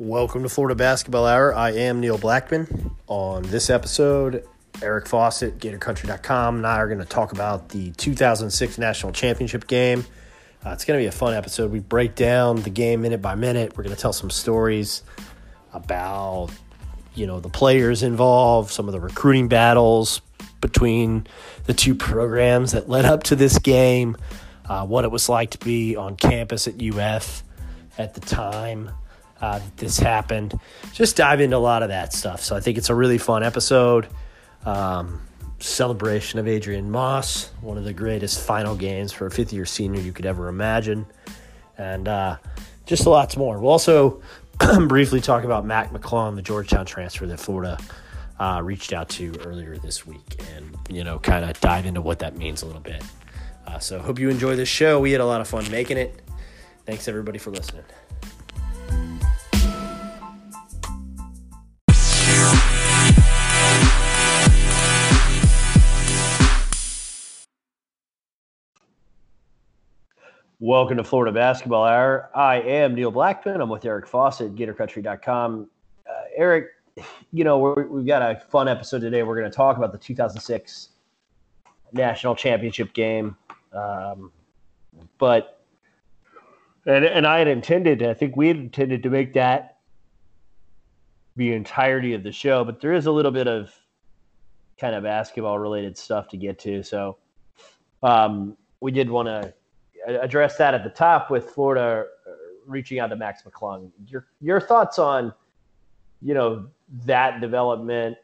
Welcome to Florida Basketball Hour. I am Neil Blackman. On this episode, Eric Fawcett, GatorCountry.com, and I are going to talk about the 2006 National Championship game. Uh, it's going to be a fun episode. We break down the game minute by minute. We're going to tell some stories about, you know, the players involved, some of the recruiting battles between the two programs that led up to this game, uh, what it was like to be on campus at UF at the time uh, this happened. Just dive into a lot of that stuff. So I think it's a really fun episode. Um, celebration of Adrian Moss, one of the greatest final games for a fifth year senior you could ever imagine. And uh, just lots more. We'll also briefly talk about Mac McClung, the Georgetown transfer that Florida uh, reached out to earlier this week, and you know, kind of dive into what that means a little bit. Uh, so, hope you enjoy this show. We had a lot of fun making it. Thanks everybody for listening. Welcome to Florida Basketball Hour. I am Neil Blackman. I'm with Eric Fawcett, GatorCountry.com. Uh, Eric, you know, we have got a fun episode today. We're going to talk about the 2006 National Championship game. Um, but, and, and I had intended, I think we had intended to make that the entirety of the show, but there is a little bit of kind of basketball related stuff to get to. So um, we did want to address that at the top with Florida uh, reaching out to Mac McClung. Your your thoughts on you know that development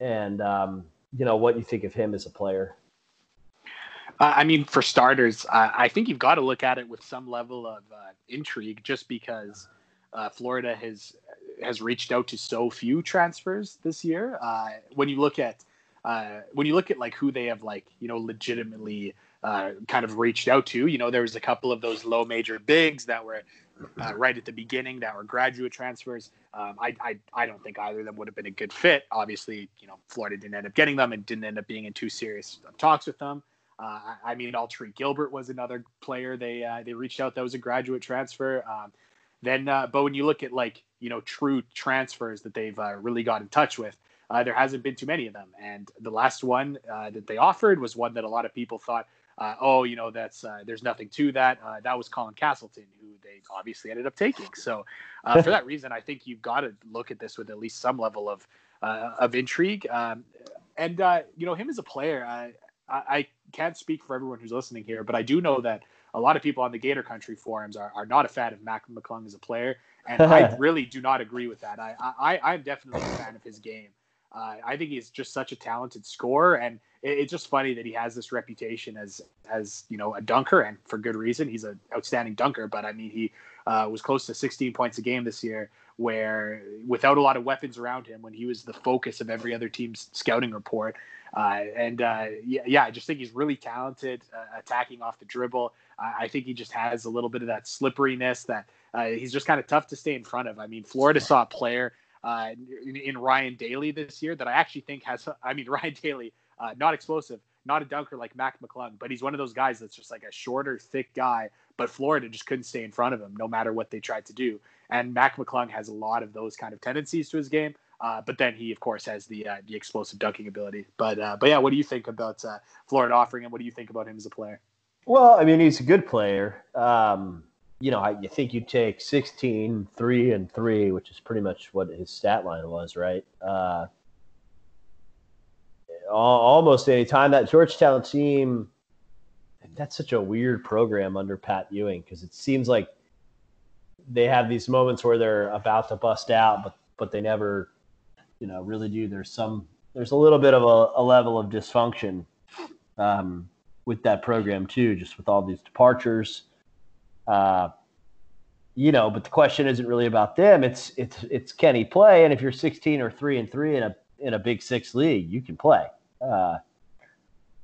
and um, you know what you think of him as a player. Uh, I mean, for starters, uh, I think you've got to look at it with some level of uh, intrigue, just because uh, Florida has has reached out to so few transfers this year. Uh, when you look at when you look at like who they have like you know legitimately uh, kind of reached out to. You know, there was a couple of those low major bigs that were uh, right at the beginning that were graduate transfers. Um, I, I, I don't think either of them would have been a good fit. Obviously, you know, Florida didn't end up getting them and didn't end up being in too serious talks with them. Uh, I, mean, Alterique Gilbert was another player they uh, they reached out that was a graduate transfer. Um, then, uh, but when you look at like you know true transfers that they've uh, really got in touch with, uh, there hasn't been too many of them. And the last one that they offered was one that a lot of people thought uh, oh, you know, that's uh, there's nothing to that. Uh, that was Colin Castleton, who they obviously ended up taking. So, uh, for that reason, I think you've got to look at this with at least some level of uh, of intrigue. Um, and uh, you know, him as a player, I, I can't speak for everyone who's listening here, but I do know that a lot of people on the Gator Country forums are, are not a fan of Mac McClung as a player, and I really do not agree with that. I, I I'm definitely a fan of his game. Uh, I think he's just such a talented scorer, and it, it's just funny that he has this reputation as as you know a dunker, and for good reason. He's an outstanding dunker, but I mean he uh, was close to 16 points a game this year, where without a lot of weapons around him, when he was the focus of every other team's scouting report. Uh, and uh, yeah, yeah, I just think he's really talented uh, attacking off the dribble. I think he just has a little bit of that slipperiness that uh, he's just kind of tough to stay in front of. I mean, Florida saw a player uh, in, in, Ryan Daly this year that I actually think has. I mean, Ryan Daly, uh, not explosive, not a dunker like Mac McClung, but he's one of those guys that's just like a shorter, thick guy. But Florida just couldn't stay in front of him, no matter what they tried to do. And Mac McClung has a lot of those kind of tendencies to his game. Uh, but then he, of course, has the uh, the explosive dunking ability. But uh, but yeah, what do you think about uh, Florida offering him? What do you think about him as a player? Well, I mean, he's a good player. Um, you know, I, you think you take 16, 3, and 3, which is pretty much what his stat line was, right? Uh, almost any time that Georgetown team, that's such a weird program under Pat Ewing because it seems like they have these moments where they're about to bust out, but but they never, you know, really do. There's some, there's a little bit of a, a level of dysfunction um, with that program too, just with all these departures. Uh, you know, but the question isn't really about them. It's it's it's can he play? And if you're 16 or three and three in a in a Big Six league, you can play. Uh,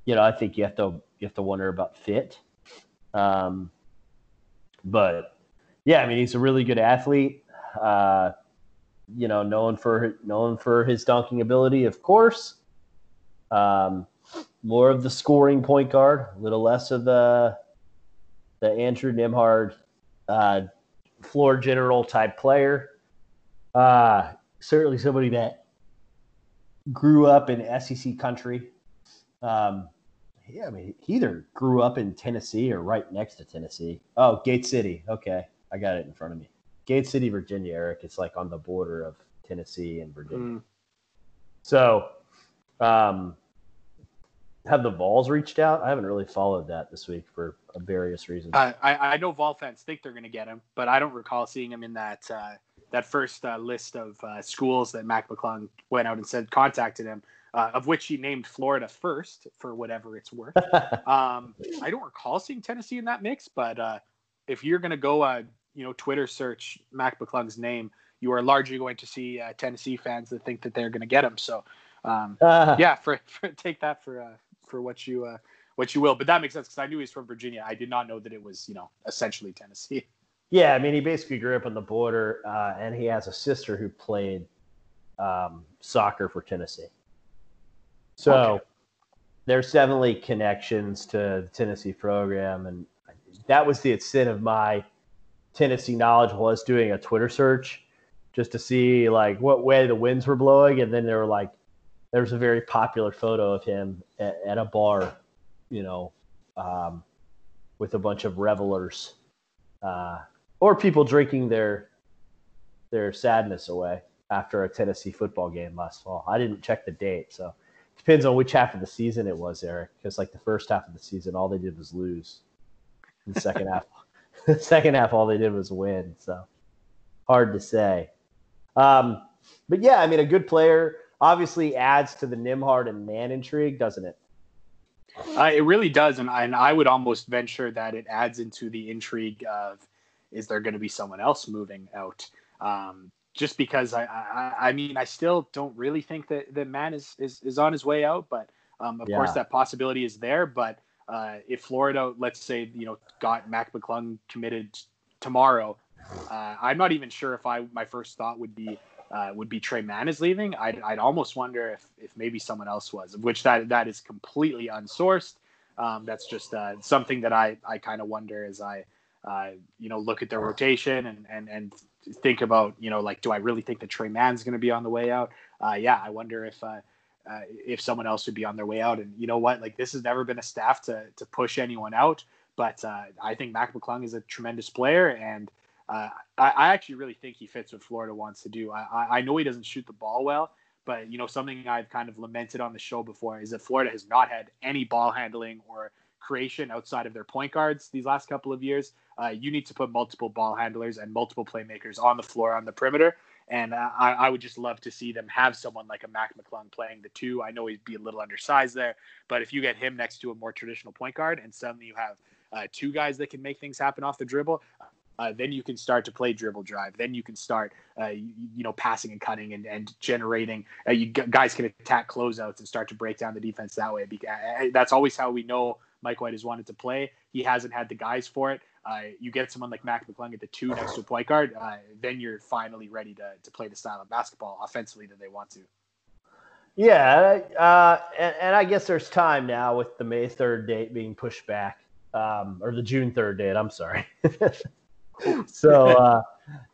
you know, I think you have to you have to wonder about fit. Um, but yeah, I mean, he's a really good athlete. Uh, you know, known for known for his dunking ability, of course. Um, more of the scoring point guard, a little less of the the Andrew Nembhard uh, floor general type player. Uh, certainly somebody that grew up in SEC country. Um, yeah, I mean, he either grew up in Tennessee or right next to Tennessee. Oh, Gate City. Okay, I got it in front of me. Gate City, Virginia, Eric. It's like on the border of Tennessee and Virginia. Mm. So, um, have the Vols reached out? I haven't really followed that this week for various reasons. Uh, I I know Vol fans think they're going to get him, but I don't recall seeing him in that uh, that first uh, list of uh, schools that Mac McClung went out and said contacted him. Uh, of which he named Florida first for whatever it's worth. um, I don't recall seeing Tennessee in that mix, but uh, if you're going to go, you know, Twitter search Mac McClung's name, you are largely going to see Tennessee fans that think that they're going to get him. So, um, yeah, for, for, take that for for what you uh, what you will. But that makes sense because I knew he's from Virginia. I did not know that it was you know essentially Tennessee. Yeah, I mean he basically grew up on the border, uh, and he has a sister who played um, soccer for Tennessee. So okay. there's definitely connections to the Tennessee program, and that was the extent of my Tennessee knowledge was doing a Twitter search just to see like what way the winds were blowing, and then there were like there's a very popular photo of him at, at a bar, you know, um, with a bunch of revelers uh, or people drinking their their sadness away after a Tennessee football game last fall. I didn't check the date, so it depends on which half of the season it was, Eric. Because like the first half of the season, all they did was lose. The second half, the second half, all they did was win. So hard to say. Um, but yeah, I mean, a good player obviously adds to the Nembhard and Mann intrigue, doesn't it? Uh, it really does, and I, and I would almost venture that it adds into the intrigue of is there going to be someone else moving out? Um, just because I, I, I mean I still don't really think that that Mann is is, is on his way out, but um, of yeah. course that possibility is there. But uh, if Florida, let's say you know, got Mac McClung committed tomorrow, uh, I'm not even sure if I my first thought would be uh, would be Tre Mann is leaving, I'd, I'd almost wonder if, if maybe someone else was, which that that is completely unsourced. Um, that's just uh, something that I, I kind of wonder as I uh, you know look at their rotation and, and and think about you know like do I really think that Tre Mann's going to be on the way out? Uh, yeah, I wonder if uh, uh, if someone else would be on their way out. And you know what, like this has never been a staff to to push anyone out, but I think Mac McClung is a tremendous player and uh, I, I, actually really think he fits what Florida wants to do. I, I know he doesn't shoot the ball well, but you know something I've kind of lamented on the show before is that Florida has not had any ball handling or creation outside of their point guards these last couple of years. Uh, you need to put multiple ball handlers and multiple playmakers on the floor on the perimeter. And I, I, would just love to see them have someone like a Mac McClung playing the two. I know he'd be a little undersized there, but if you get him next to a more traditional point guard and suddenly you have uh, two guys that can make things happen off the dribble, uh, then you can start to play dribble drive. Then you can start, uh, you, you, know, passing and cutting and, and generating. Uh, you guys can attack closeouts and start to break down the defense that way. Uh, that's always how we know Mike White has wanted to play. He hasn't had the guys for it. Uh, you get someone like Mac McClung at the two next to a point guard, uh, then you're finally ready to, to play the style of basketball offensively that they want to. Yeah, and, and I guess there's time now with the May 3rd date being pushed back, um, or the June 3rd date. I'm sorry. so uh,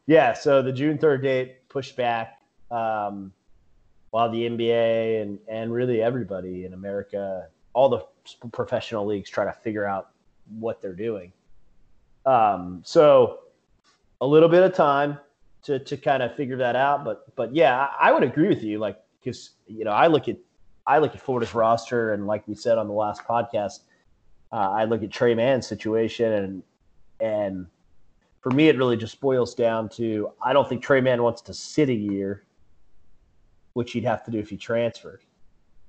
yeah, so the June third date pushed back um, while the NBA and and really everybody in America, all the professional leagues try to figure out what they're doing. Um, so a little bit of time to to kind of figure that out, but but yeah, I, would agree with you, like because you know I look at I look at Florida's roster and like we said on the last podcast, uh, I look at Tre Mann's situation and and for me, it really just boils down to I don't think Tre Mann wants to sit a year, which he'd have to do if he transferred.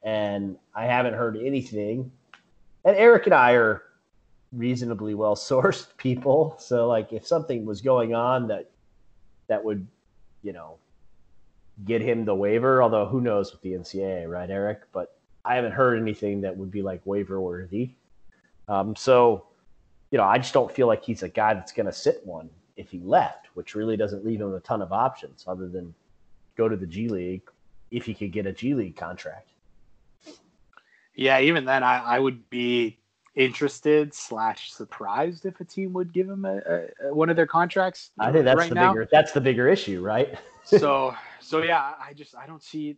And I haven't heard anything. And Eric and I are reasonably well sourced people. So like if something was going on that that would, you know, get him the waiver, although who knows with the NCAA, right, Eric? But I haven't heard anything that would be like waiver worthy. Um, so you know, I just don't feel like he's a guy that's going to sit one if he left, which really doesn't leave him a ton of options other than go to the G League if he could get a G League contract. Yeah, even then, I, I would be interested slash surprised if a team would give him a, a, one of their contracts. I think that's right the now. bigger that's the bigger issue, right? so so yeah, I just I don't see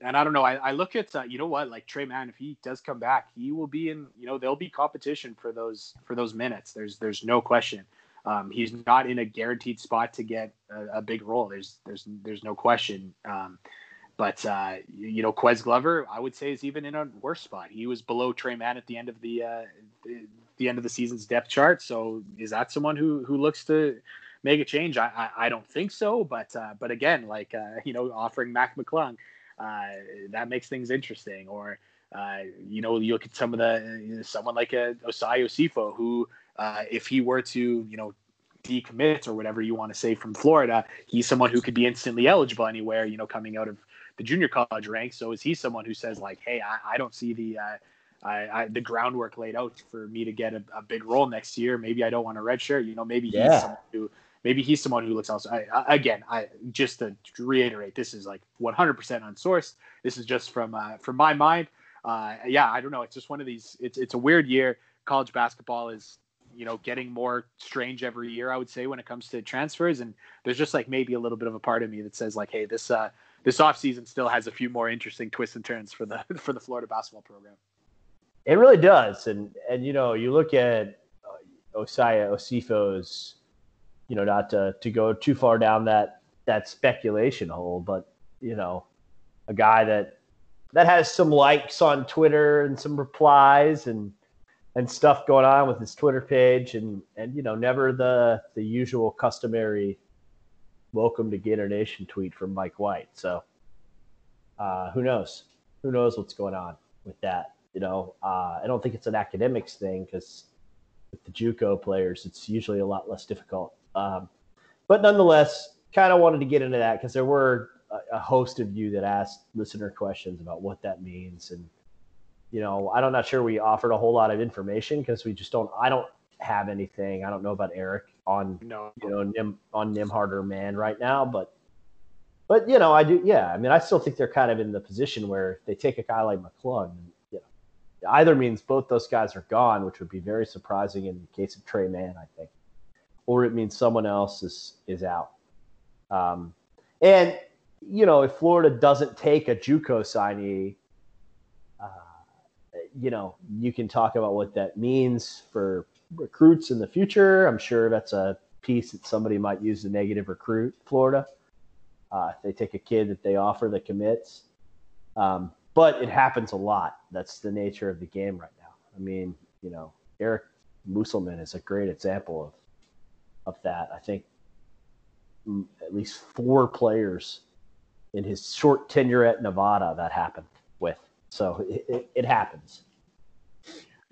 and I don't know. I, I look at uh, you know what, like Tre Mann, if he does come back, he will be in. You know, there'll be competition for those for those minutes. There's there's no question. Um, he's not in a guaranteed spot to get a, a big role. There's there's there's no question. Um, but uh, you know, Ques Glover, I would say, is even in a worse spot. He was below Tre Mann at the end of the, uh, the, the end of the season's depth chart. So is that someone who who looks to make a change? I I, I don't think so. But uh, but again, like uh, you know, offering Mac McClung uh, that makes things interesting. Or uh, you know, you look at some of the someone like a Osayi Osifo, who uh, if he were to you know decommit or whatever you want to say from Florida, he's someone who could be instantly eligible anywhere. You know, coming out of the junior college ranks. So is he someone who says like, hey, I, I don't see the uh, I, I, the groundwork laid out for me to get a, a, big role next year. Maybe I don't want a red shirt. You know, maybe he's yeah. someone who maybe he's someone who looks also. I, again, I just to reiterate, this is like 100% unsourced. This is just from uh, from my mind. Uh, yeah, I don't know. It's just one of these. It's it's a weird year. College basketball is you know getting more strange every year. I would say when it comes to transfers, and there's just like maybe a little bit of a part of me that says like, hey, this uh, this offseason still has a few more interesting twists and turns for the for the Florida basketball program. It really does, and and you know you look at uh, Osayi Osifo's you know, not to, to go too far down that that speculation hole, but you know, a guy that that has some likes on Twitter and some replies and and stuff going on with his Twitter page and and you know, never the the usual customary welcome to Gator Nation tweet from Mike White. So uh, who knows? Who knows what's going on with that? You know, uh, I don't think it's an academics thing because with the JUCO players, it's usually a lot less difficult um, but nonetheless, kind of wanted to get into that because there were a, a, host of you that asked listener questions about what that means. And, you know, I'm not sure we offered a whole lot of information because we just don't, I don't have anything. I don't know about Eric on, no. you know, Nim, on Nembhard or Mann right now, but, but, you know, I do, yeah. I mean, I still think they're kind of in the position where if they take a guy like McClung, you know, either means both those guys are gone, which would be very surprising in the case of Tre Mann, I think or it means someone else is is out. Um, and you know, if Florida doesn't take a JUCO signee, uh, you know, you can talk about what that means for recruits in the future. I'm sure that's a piece that somebody might use to negative recruit Florida. Uh, if they take a kid that they offer that commits. Um, but it happens a lot. That's the nature of the game right now. I mean, you know, Eric Musselman is a great example of of that. I think at least four players in his short tenure at Nevada that happened with. So it, it, it happens.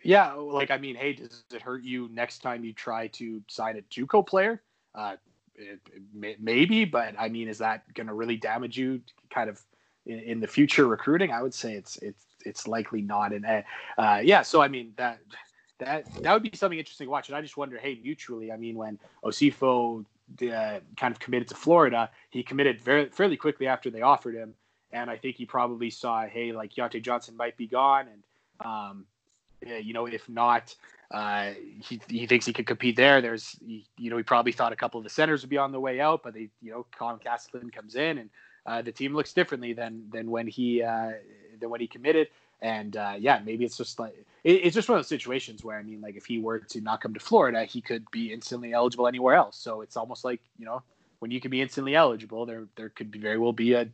Yeah, like I mean, hey, does it hurt you next time you try to sign a JUCO player? Uh, it, it, maybe, but I mean, is that going to really damage you, kind of in, in, the future recruiting? I would say it's it's it's likely not. And uh, yeah, so I mean that that that would be something interesting to watch. And I just wonder, hey, mutually, I mean, when Osifo uh, kind of committed to Florida, he committed very fairly quickly after they offered him, and I think he probably saw, hey, like Keyontae Johnson might be gone, and um, you know, if not, uh, he he thinks he could compete there. There's, you know, he probably thought a couple of the centers would be on the way out, but they, you know, Colin Castleton comes in, and uh, the team looks differently than than when he uh, than when he committed. And uh, yeah, maybe it's just like it, it's just one of those situations where I mean, like if he were to not come to Florida, he could be instantly eligible anywhere else. So it's almost like you know when you can be instantly eligible, there there could be very well be a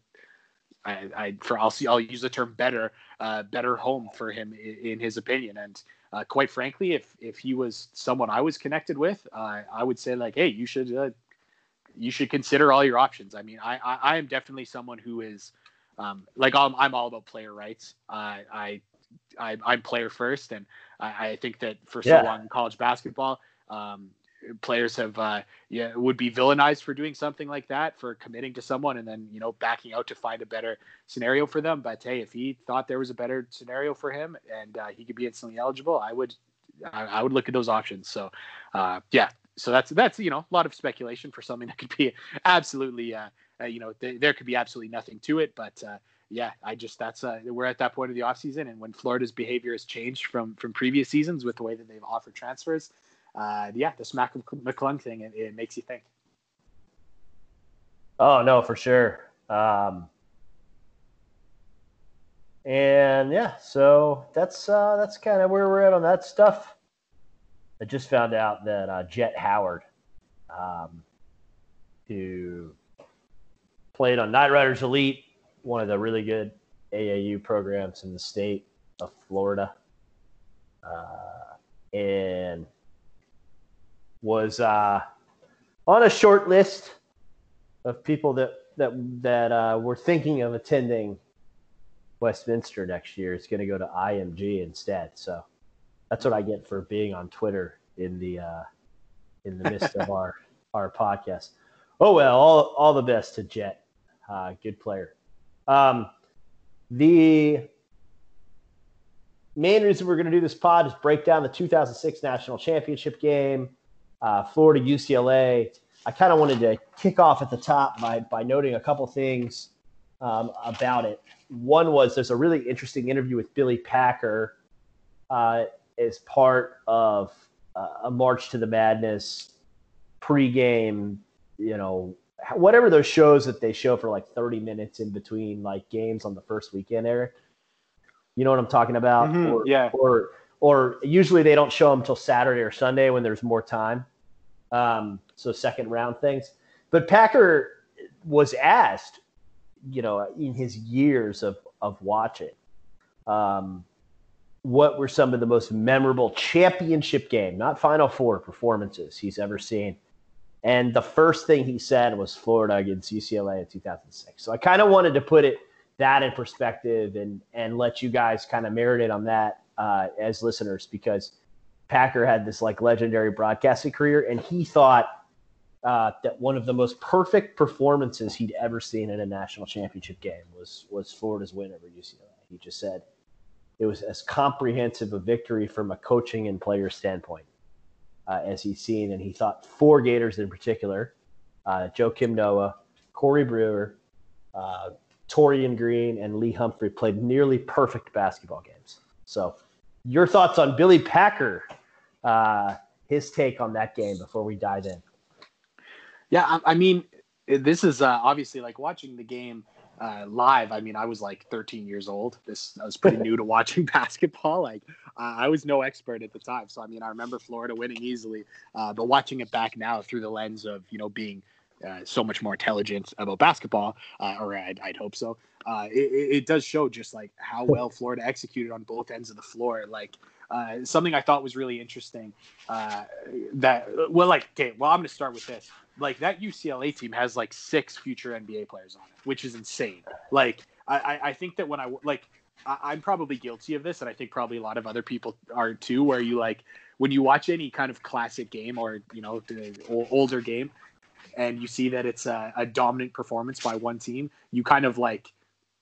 I, I for I'll see I'll use the term better uh, better home for him in, in his opinion. And uh, quite frankly, if if he was someone I was connected with, uh, I would say like, hey, you should uh, you should consider all your options. I mean, I, I, I am definitely someone who is um, like I'm, I'm all about player rights. I, I I'm player first, and I, I think that for yeah. so long in college basketball, um, players have uh, yeah would be villainized for doing something like that for committing to someone and then you know backing out to find a better scenario for them. But hey, if he thought there was a better scenario for him and uh, he could be instantly eligible, I would I, I would look at those options. So uh, yeah, so that's that's you know a lot of speculation for something that could be absolutely uh, uh, you know th- there could be absolutely nothing to it but uh, yeah, I just that's uh, we're at that point of the offseason, and when Florida's behavior has changed from from previous seasons with the way that they've offered transfers, uh, yeah, the Mac McClung thing it, it, makes you think. Oh no, for sure. Um, and yeah, so that's uh, that's kind of where we're at on that stuff. I just found out that uh, Jett Howard, um, who played on Nightrydas Elite, one of the really good AAU programs in the state of Florida, uh, and was uh, on a short list of people that that that uh, were thinking of attending Westminster next year. It's going to go to IMG instead. So that's what I get for being on Twitter in the uh, in the midst of our our podcast. Oh well, all all the best to Jett. Uh, good player. Um, the main reason we're going to do this pod is break down the 2006 national championship game, uh, Florida UCLA. I kind of wanted to kick off at the top by by noting a couple things um, about it. One was there's a really interesting interview with Billy Packer uh, as part of uh, a March to the Madness pregame, you know, whatever those shows that they show for like 30 minutes in between like games on the first weekend, Eric. You know what I'm talking about? Mm-hmm, or, yeah. Or or usually they don't show them until Saturday or Sunday when there's more time. Um, so second round things. But Packer was asked, you know, in his years of of watching, um, what were some of the most memorable championship game, not Final Four performances he's ever seen. And the first thing he said was Florida against UCLA in 2006. So I kind of wanted to put it that in perspective and and let you guys kind of marinate on that uh, as listeners because Packer had this like legendary broadcasting career and he thought uh, that one of the most perfect performances he'd ever seen in a national championship game was was Florida's win over UCLA. He just said it was as comprehensive a victory from a coaching and player standpoint uh, as he's seen, and he thought four Gators in particular: uh, Joakim Noah, Corey Brewer, uh, Taurean Green, and Lee Humphrey played nearly perfect basketball games. So, your thoughts on Billy Packer? Uh, his take on that game before we dive in. Yeah, I, I mean, this is uh, obviously like watching the game uh, live. I mean, I was like 13 years old. This I was pretty new to watching basketball. Like uh, I was no expert at the time, so I mean, I remember Florida winning easily. Uh, but watching it back now through the lens of you know being uh, so much more intelligent about basketball, uh, or I'd, I'd, hope so. Uh, it, it, does show just like how well Florida executed on both ends of the floor. Like something I thought was really interesting. that well, like okay, well, I'm going to start with this like that UCLA team has like six future NBA players on it, which is insane. Like I, I think that when I like I, am probably guilty of this, and I think probably a lot of other people are too, where you like when you watch any kind of classic game or you know the older game, and you see that it's a, a dominant performance by one team, you kind of like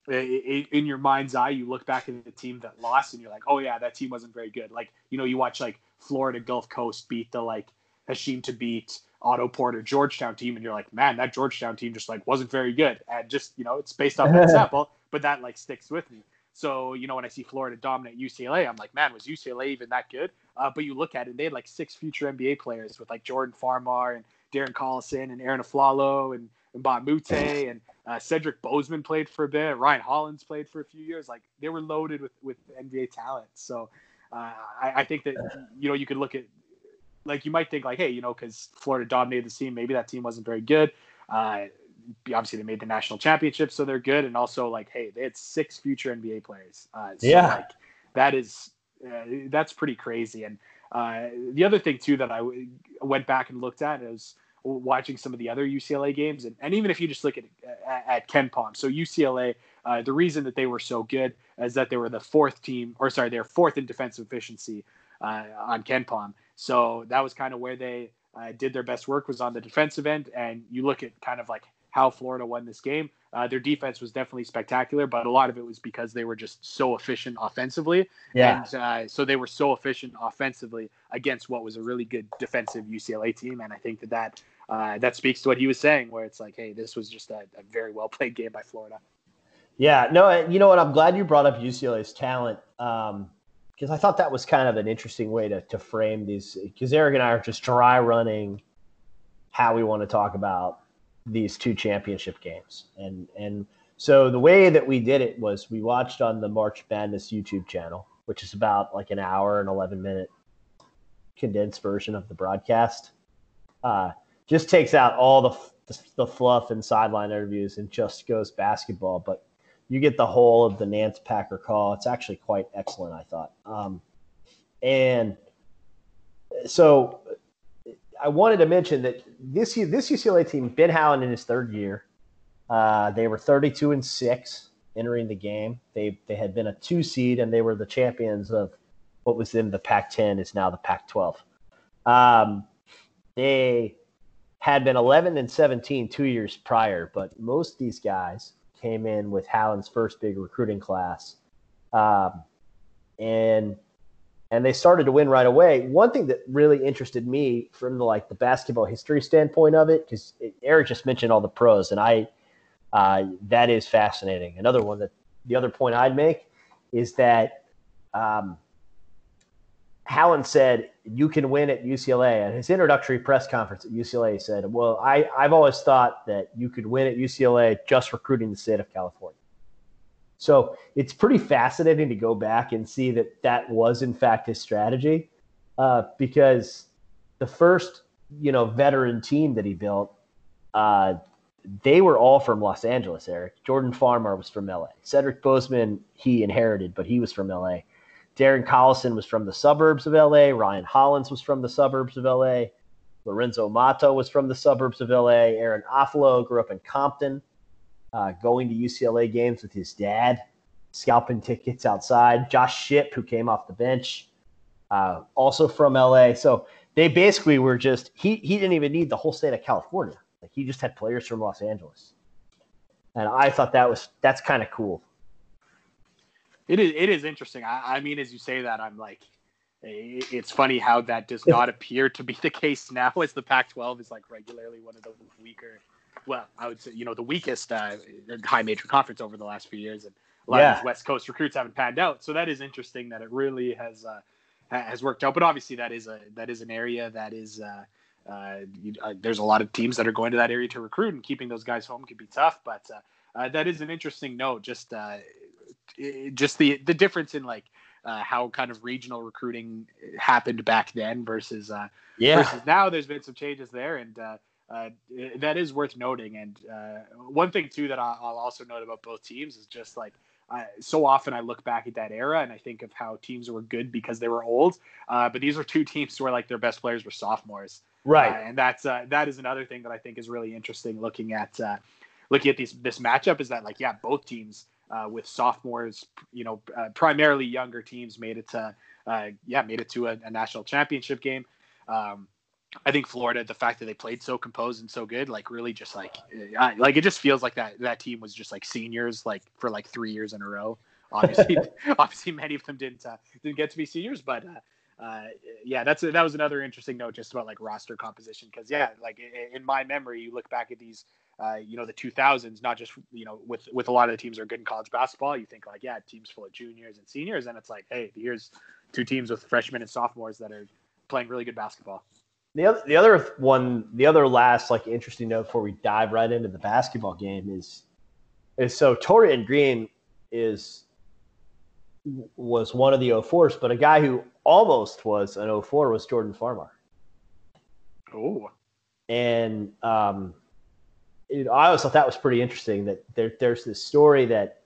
in your mind's eye, you look back at the team that lost, and you're like, oh yeah, that team wasn't very good. Like you know, you watch like Florida Gulf Coast beat the like Hasheem to Thabeet Otto Porter Georgetown team, and you're like, man, that Georgetown team just like wasn't very good. And just you know, it's based off that sample, but that like sticks with me. So you know, when I see Florida dominate UCLA, I'm like, man, was UCLA even that good? Uh, but you look at it, they had like six future NBA players with like Jordan Farmar and Darren Collison and Arron Afflalo and, and Mbah a Moute and uh, Cedric Bozeman played for a bit. Ryan Hollins played for a few years. Like they were loaded with with NBA talent. So uh, I, I, think that you know you could look at like you might think like, hey, you know, because Florida dominated the team, maybe that team wasn't very good. Uh, obviously, they made the national championship, so they're good. And also, like, hey, they had six future NBA players. Uh, so, yeah, like, that is uh, that's pretty crazy. And uh, the other thing too that I w- went back and looked at is watching some of the other UCLA games, and, and even if you just look at at, at KenPom, so UCLA. Uh, the reason that they were so good is that they were the fourth team, or sorry, they're fourth in defensive efficiency uh, on KenPom. So that was kind of where they uh, did their best work was on the defensive end. And you look at kind of like how Florida won this game. Uh, their defense was definitely spectacular, but a lot of it was because they were just so efficient offensively. Yeah. And uh, so they were so efficient offensively against what was a really good defensive UCLA team. And I think that that, uh, that speaks to what he was saying, where it's like, hey, this was just a, a very well played game by Florida. Yeah, no, you know what? I'm glad you brought up UCLA's talent because I thought that was kind of an interesting way to, to frame these. Because Eric and I are just dry running how we want to talk about these two championship games, and and so the way that we did it was we watched on the March Madness YouTube channel, which is about like an hour and 11 minute condensed version of the broadcast. Uh, just takes out all the, the, the fluff and sideline interviews and just goes basketball. But you get the whole of the Nantz Packer call. It's actually quite excellent, I thought. Um, and so I wanted to mention that this this UCLA team, Ben Howland in his third year, uh, they were 32 and six entering the game. They they had been a two seed and they were the champions of what was in the Pac-10 is now the Pac-12. Um, they had been 11 and 17 two years prior, but most these guys came in with Howland's first big recruiting class, um, and and they started to win right away. One thing that really interested me from the like the basketball history standpoint of it, because Eric just mentioned all the pros, and I uh, that is fascinating. Another one that the other point I'd make is that um, Howland said you can win at UCLA. And his introductory press conference at UCLA, said, "Well, I, I've always thought that you could win at UCLA just recruiting the state of California." So it's pretty fascinating to go back and see that that was in fact his strategy, uh, because the first you know veteran team that he built, uh, they were all from Los Angeles, Eric. Jordan Farmar was from LA. Cedric Bozeman, he inherited, but he was from LA. Darren Collison was from the suburbs of LA. Ryan Hollins was from the suburbs of LA. Lorenzo Mata was from the suburbs of LA. Arron Afflalo grew up in Compton, uh, going to UCLA games with his dad, scalping tickets outside. Josh Shipp, who came off the bench, uh, also from LA. So they basically were just, he, he didn't even need the whole state of California. Like he just had players from Los Angeles, and I thought that was that's kind of cool. It is it is interesting. I, I mean, as you say that, I'm like, it's funny how that does not appear to be the case now, as the Pac-12 is like regularly one of the weaker. Well, I would say you know the weakest uh, high major conference over the last few years, and a lot yeah. of these West Coast recruits haven't panned out. So that is interesting that it really has uh, has worked out. But obviously, that is a that is an area that is uh, uh, you, uh, there's a lot of teams that are going to that area to recruit, and keeping those guys home can be tough. But uh, uh that is an interesting note. Just uh, just the the difference in like uh, how kind of regional recruiting happened back then versus yeah. versus now. There's been some changes there, and that is worth noting. And one thing too that I'll, I'll also note about both teams is just like uh, so often I look back at that era and I think of how teams were good because they were old. Uh, but these were two teams where like their best players were sophomores, right? Uh, and that's uh, that is another thing that I think is really interesting looking at uh, looking at these this matchup is that like yeah, both teams uh, with sophomores, you know, primarily younger teams made it to yeah made it to a, a national championship game. Um, I think Florida, the fact that they played so composed and so good, like really just like, uh, like it just feels like that that team was just like seniors, like for like three years in a row. Obviously, obviously, many of them didn't uh, didn't get to be seniors, but uh, yeah, that's a, that was another interesting note just about like roster composition because yeah, like in my memory, you look back at these, uh, you know, the 2000s, not just you know with with a lot of the teams that are good in college basketball, you think like yeah, teams full of juniors and seniors, and it's like hey, here's two teams with freshmen and sophomores that are playing really good basketball. The other, the other one, the other last like interesting note before we dive right into the basketball game is, is so Taurean Green is was one of the 04s, but a guy who almost was an 04 was Jordan Farmar. Oh, and um, it, I always thought that was pretty interesting. That there, there's this story that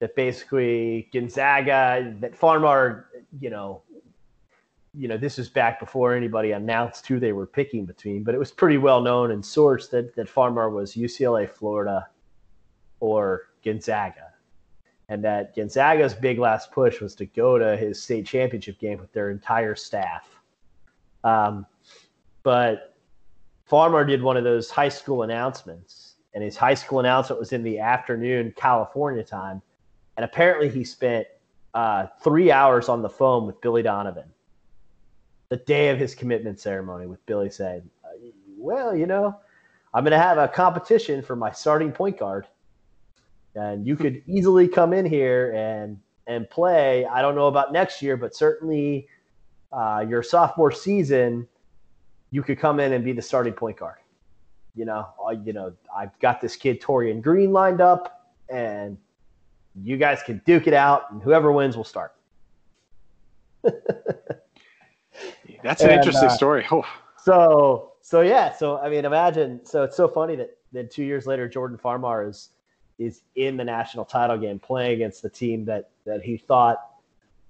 that basically Gonzaga, that Farmar, you know, you know, this is back before anybody announced who they were picking between, but it was pretty well known in sorts that, that Farmar was UCLA, Florida, or Gonzaga. And that Gonzaga's big last push was to go to his state championship game with their entire staff. Um, but Farmar did one of those high school announcements, and his high school announcement was in the afternoon California time. And apparently, he spent uh, three hours on the phone with Billy Donovan the day of his commitment ceremony with Billy saying, "Well, you know, I'm going to have a competition for my starting point guard." And you could easily come in here and and play. I don't know about next year, but certainly uh, your sophomore season, you could come in and be the starting point guard. You know, uh, you know, I've got this kid Taurean Green lined up, and you guys can duke it out, and whoever wins will start. That's an and, interesting uh, story. Oh. So, so yeah, so I mean, imagine. So it's so funny that then two years later, Jordan Farmar is is in the national title game playing against the team that that he thought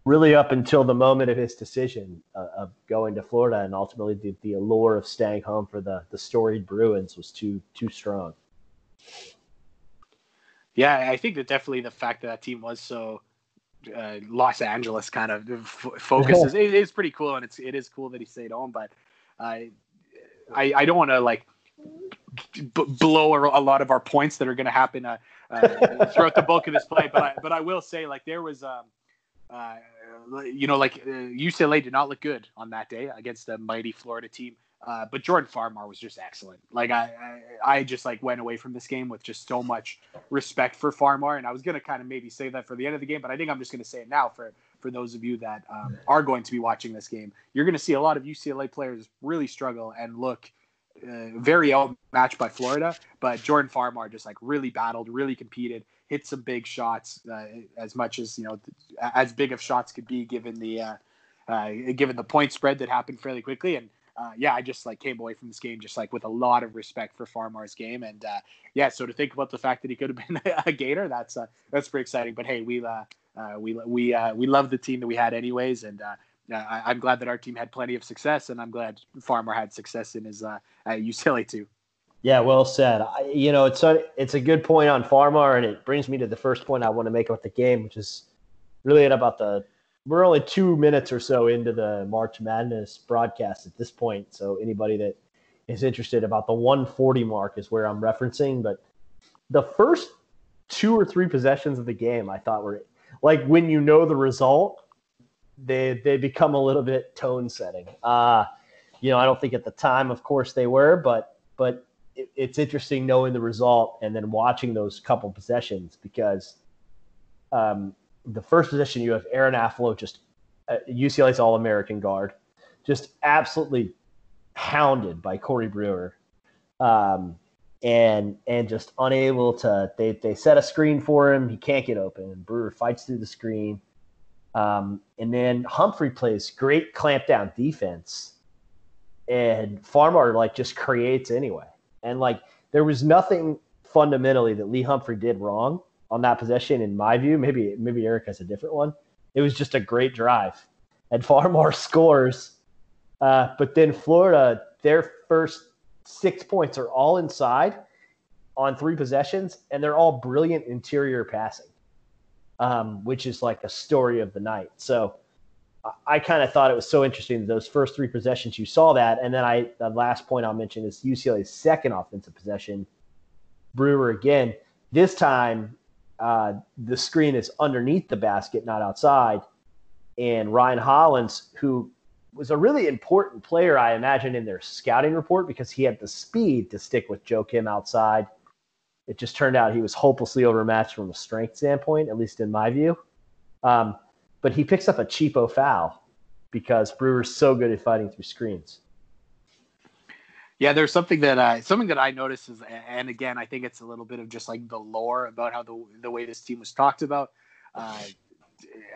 really up until the moment of his decision uh, of going to Florida and ultimately the, the allure of staying home for the the storied Bruins was too too strong. Yeah, I think that definitely the fact that that team was so uh, Los Angeles kind of f- focuses it is pretty cool, and it's it is cool that he stayed home. But I I, I don't want to like b- blow a, lot of our points that are going to happen uh, uh, throughout the bulk of this play. But I, but I will say like there was um, uh, you know like UCLA uh, did not look good on that day against a mighty Florida team. Uh, but Jordan Farmar was just excellent. Like I, I, I, just like went away from this game with just so much respect for Farmar, and I was gonna kind of maybe say that for the end of the game, but I think I'm just gonna say it now for for those of you that um, are going to be watching this game. You're gonna see a lot of UCLA players really struggle and look uh, very outmatched by Florida, but Jordan Farmar just like really battled, really competed, hit some big shots, uh, as much as you know, as big of shots could be given the uh, uh, given the point spread that happened fairly quickly. And uh, yeah, I just like came away from this game just like with a lot of respect for Farmar's game. And uh, yeah, so to think about the fact that he could have been a Gator, that's that's pretty exciting. But hey, we we we uh, we love the team that we had anyways, and uh, I, am glad that our team had plenty of success, and I'm glad Farmar had success in his uh, UCLA too. Yeah, well said. I, you know, it's a it's a good point on Farmar, and it brings me to the first point I want to make about the game, which is really about the. We're only two minutes or so into the March Madness broadcast at this point, so anybody that is interested about the 140 mark is where I'm referencing. But the first two or three possessions of the game, I thought were like when you know the result, they they become a little bit tone setting. Uh, you know, I don't think at the time, of course, they were, but but it, it's interesting knowing the result and then watching those couple possessions because um, the first possession you have Arron Afflalo, just uh, UCLA's All American guard, just absolutely hounded by Corey Brewer. Um, and and just unable to they they set a screen for him he can't get open brewer fights through the screen um, and then Humphrey plays great clamp down defense, and Farmar like just creates anyway. And like there was nothing fundamentally that Lee Humphrey did wrong on that possession, in my view. Maybe maybe Eric has a different one. It was just a great drive, and Farmar scores. Uh, but then Florida, their first six points are all inside on three possessions, and they're all brilliant interior passing um, which is like a story of the night. So I, I kind of thought it was so interesting that those first three possessions you saw that, and then I the last point I'll mention is UCLA's second offensive possession. Brewer again. This time, uh, the screen is underneath the basket, not outside. And Ryan Hollins, who was a really important player, I imagine, in their scouting report because he had the speed to stick with Joakim outside it just turned out he was hopelessly overmatched from a strength standpoint, at least in my view. Um, but he picks up a cheapo foul because Brewer's so good at fighting through screens. Yeah, there's something that I something that I noticed is, and again, I think it's a little bit of just like the lore about how the the way this team was talked about, uh,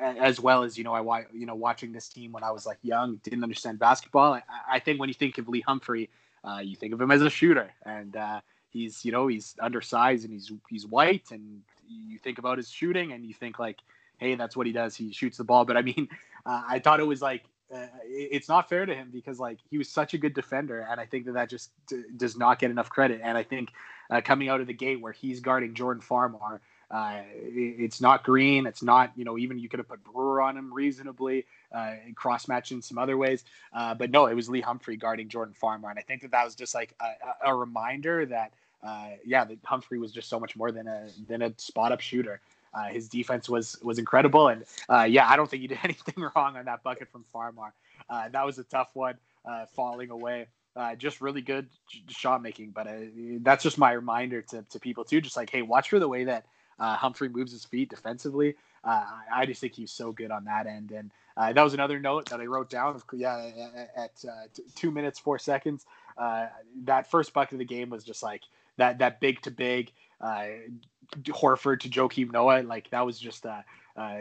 as well as you know, I you know watching this team when I was like young, didn't understand basketball. I, I think when you think of Lee Humphrey, uh, you think of him as a shooter, and uh, he's you know he's undersized and he's he's white and you think about his shooting and you think like hey that's what he does he shoots the ball but i mean uh, i thought it was like uh, it's not fair to him because like he was such a good defender and i think that that just d- does not get enough credit and i think uh, coming out of the gate where he's guarding jordan farmar uh, it's not green. It's not, you know, even you could have put Brewer on him reasonably, uh, cross matching some other ways. Uh, but no, it was Lee Humphrey guarding Jordan Farmar. And I think that that was just like a, a reminder that uh, yeah, that Humphrey was just so much more than a than a spot up shooter. Uh, his defense was was incredible, and uh, yeah, I don't think he did anything wrong on that bucket from Farmar. Uh, that was a tough one, uh, falling away. Uh, just really good shot making, but that's just my reminder to, to people too. Just like, hey, watch for the way that Humphrey moves his feet defensively. I just think he's so good on that end. And that was another note that I wrote down. Yeah, at two minutes four seconds, that first bucket of the game was just like that that big to big uh, Horford to Joakim Noah. Like that was just uh, uh,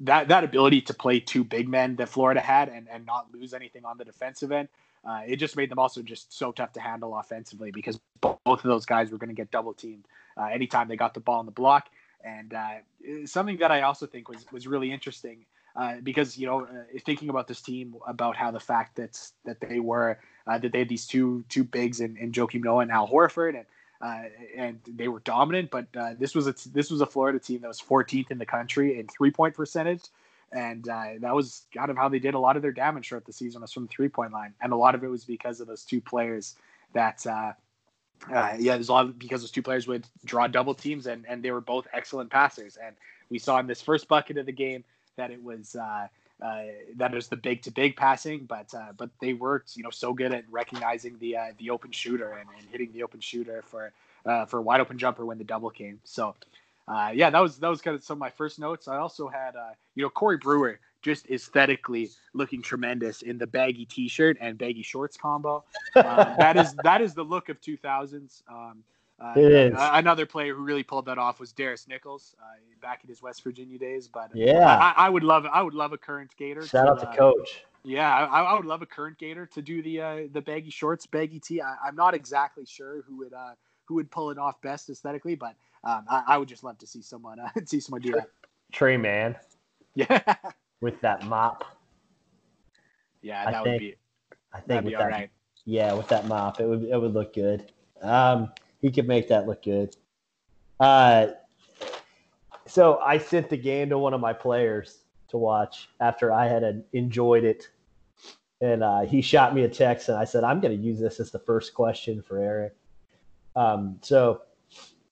that that ability to play two big men that Florida had and and not lose anything on the defensive end. Uh, it just made them also just so tough to handle offensively because both of those guys were going to get double teamed uh, anytime they got the ball in the block. And uh, something that I also think was was really interesting uh, because you know uh, thinking about this team about how the fact that that they were uh, that they had these two two bigs in, Joakim Noah and Al Horford and uh, and they were dominant. But uh, this was a this was a Florida team that was 14th in the country in three point percentage, and uh, that was kind of how they did a lot of their damage throughout the season was from the three point line, and a lot of it was because of those two players that. Uh, yeah, there's a lot of, because those two players would draw double teams, and, and they were both excellent passers. And we saw in this first bucket of the game that it was uh, uh, the big to big passing, but uh, but they worked you know so good at recognizing the uh, the open shooter and, and hitting the open shooter for uh, for a wide open jumper when the double came. So uh, yeah, that was that was kind of some of my first notes. I also had uh, you know Corey Brewer just aesthetically looking tremendous in the baggy t-shirt and baggy shorts combo. that is that is the look of 2000s. Um, uh, another player who really pulled that off was Darris Nichols uh, back in his West Virginia days. But yeah, I, I, would love I would love a current Gator. Shout to, out to uh, Coach. Yeah, I, I, would love a current Gator to do the uh, the baggy shorts, baggy tee. I, am not exactly sure who would uh, who would pull it off best aesthetically, but um, I, I, would just love to see someone uh, see someone do that. Tre Mann. Yeah. with that mop. Yeah, that I would be. I think with that, Yeah, with that mop, it would it would look good. Um, he could make that look good. Uh, so I sent the game to one of my players to watch after I had enjoyed it, and uh, he shot me a text, and I said I'm going to use this as the first question for Eric. Um, so,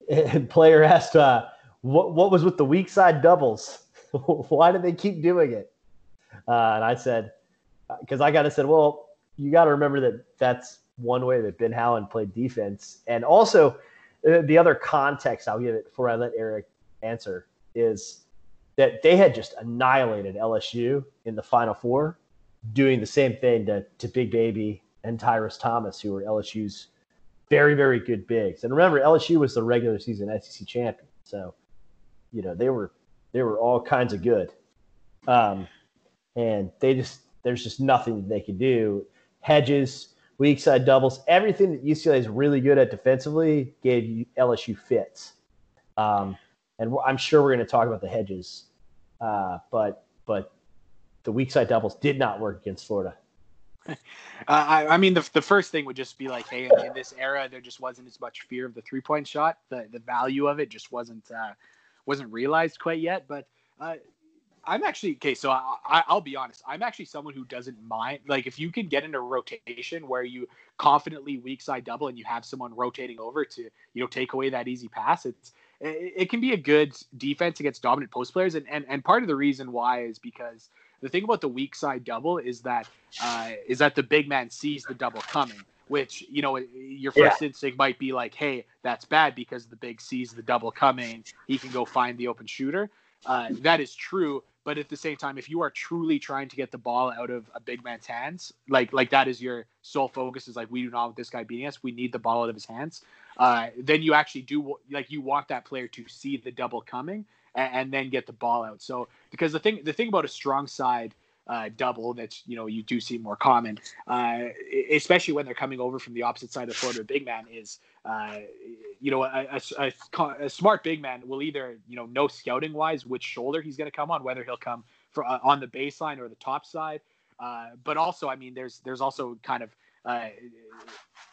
player asked, uh, "What what was with the weak side doubles? Why did they keep doing it?" Uh, and I said, because uh, I got to said, well, you got to remember that that's one way that Ben Howland played defense. And also, uh, the other context I'll give it before I let Eric answer is that they had just annihilated LSU in the Final Four, doing the same thing to, to Big Baby and Tyrus Thomas, who were LSU's very, very good bigs. And remember, LSU was the regular season SEC champion, so you know they were they were all kinds of good, um, and they just there's just nothing they could do. Hedges weak side doubles, everything that UCLA is really good at defensively gave LSU fits. Um, and I'm sure we're going to talk about the hedges, uh, but but the weak side doubles did not work against Florida. Uh, I, I, mean, the, the first thing would just be like, hey, in, in, this era, there just wasn't as much fear of the three point shot. The the value of it just wasn't uh, wasn't realized quite yet. But uh, I'm actually okay. So I, will be honest. I'm actually someone who doesn't mind. Like if you can get into a rotation where you confidently weak side double and you have someone rotating over to you know take away that easy pass, it's it, it can be a good defense against dominant post players. And and and part of the reason why is because the thing about the weak side double is that uh, is that the big man sees the double coming. Which you know, your first yeah. instinct might be like, "Hey, that's bad because the big sees the double coming. He can go find the open shooter." Uh, that is true, but at the same time, if you are truly trying to get the ball out of a big man's hands, like like that is your sole focus is like we do not want this guy beating us. We need the ball out of his hands. Uh, then you actually do like you want that player to see the double coming and, and then get the ball out. So because the thing the thing about a strong side uh, double that's you know you do see more common, uh, especially when they're coming over from the opposite side of the floor to a big man, is uh, you know a, a, a, a, smart big man will either you know know scouting wise which shoulder he's going to come on, whether he'll come for, uh, on the baseline or the top side, uh, but also I mean there's there's also kind of uh,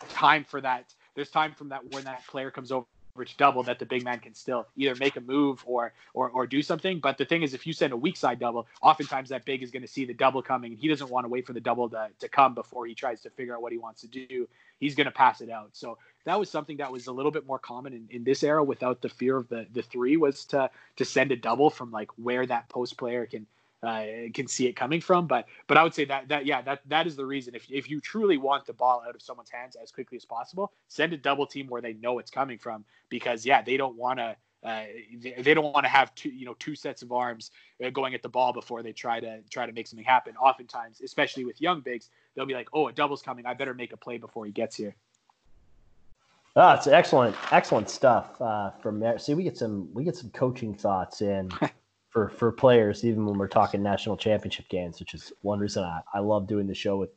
time for that. There's time from that when that player comes over average double that the big man can still either make a move or or or do something. But the thing is, if you send a weak side double, oftentimes that big is going to see the double coming, and he doesn't want to wait for the double to, to come before he tries to figure out what he wants to do. He's going to pass it out. So that was something that was a little bit more common in, in this era without the fear of the the three was to to send a double from like where that post player can uh, can see it coming from. But but I would say that that yeah that that is the reason. If if you truly want the ball out of someone's hands as quickly as possible, send a double team where they know it's coming from because yeah they don't want to uh, they, they, don't want to have two, you know, two sets of arms uh, going at the ball before they try to try to make something happen. Oftentimes, especially with young bigs, they'll be like, "Oh, a double's coming. I better make a play before he gets here." Oh, it's excellent, excellent stuff uh, from there. See, we get some we get some coaching thoughts in for for players, even when we're talking national championship games, which is one reason I, I love doing the show with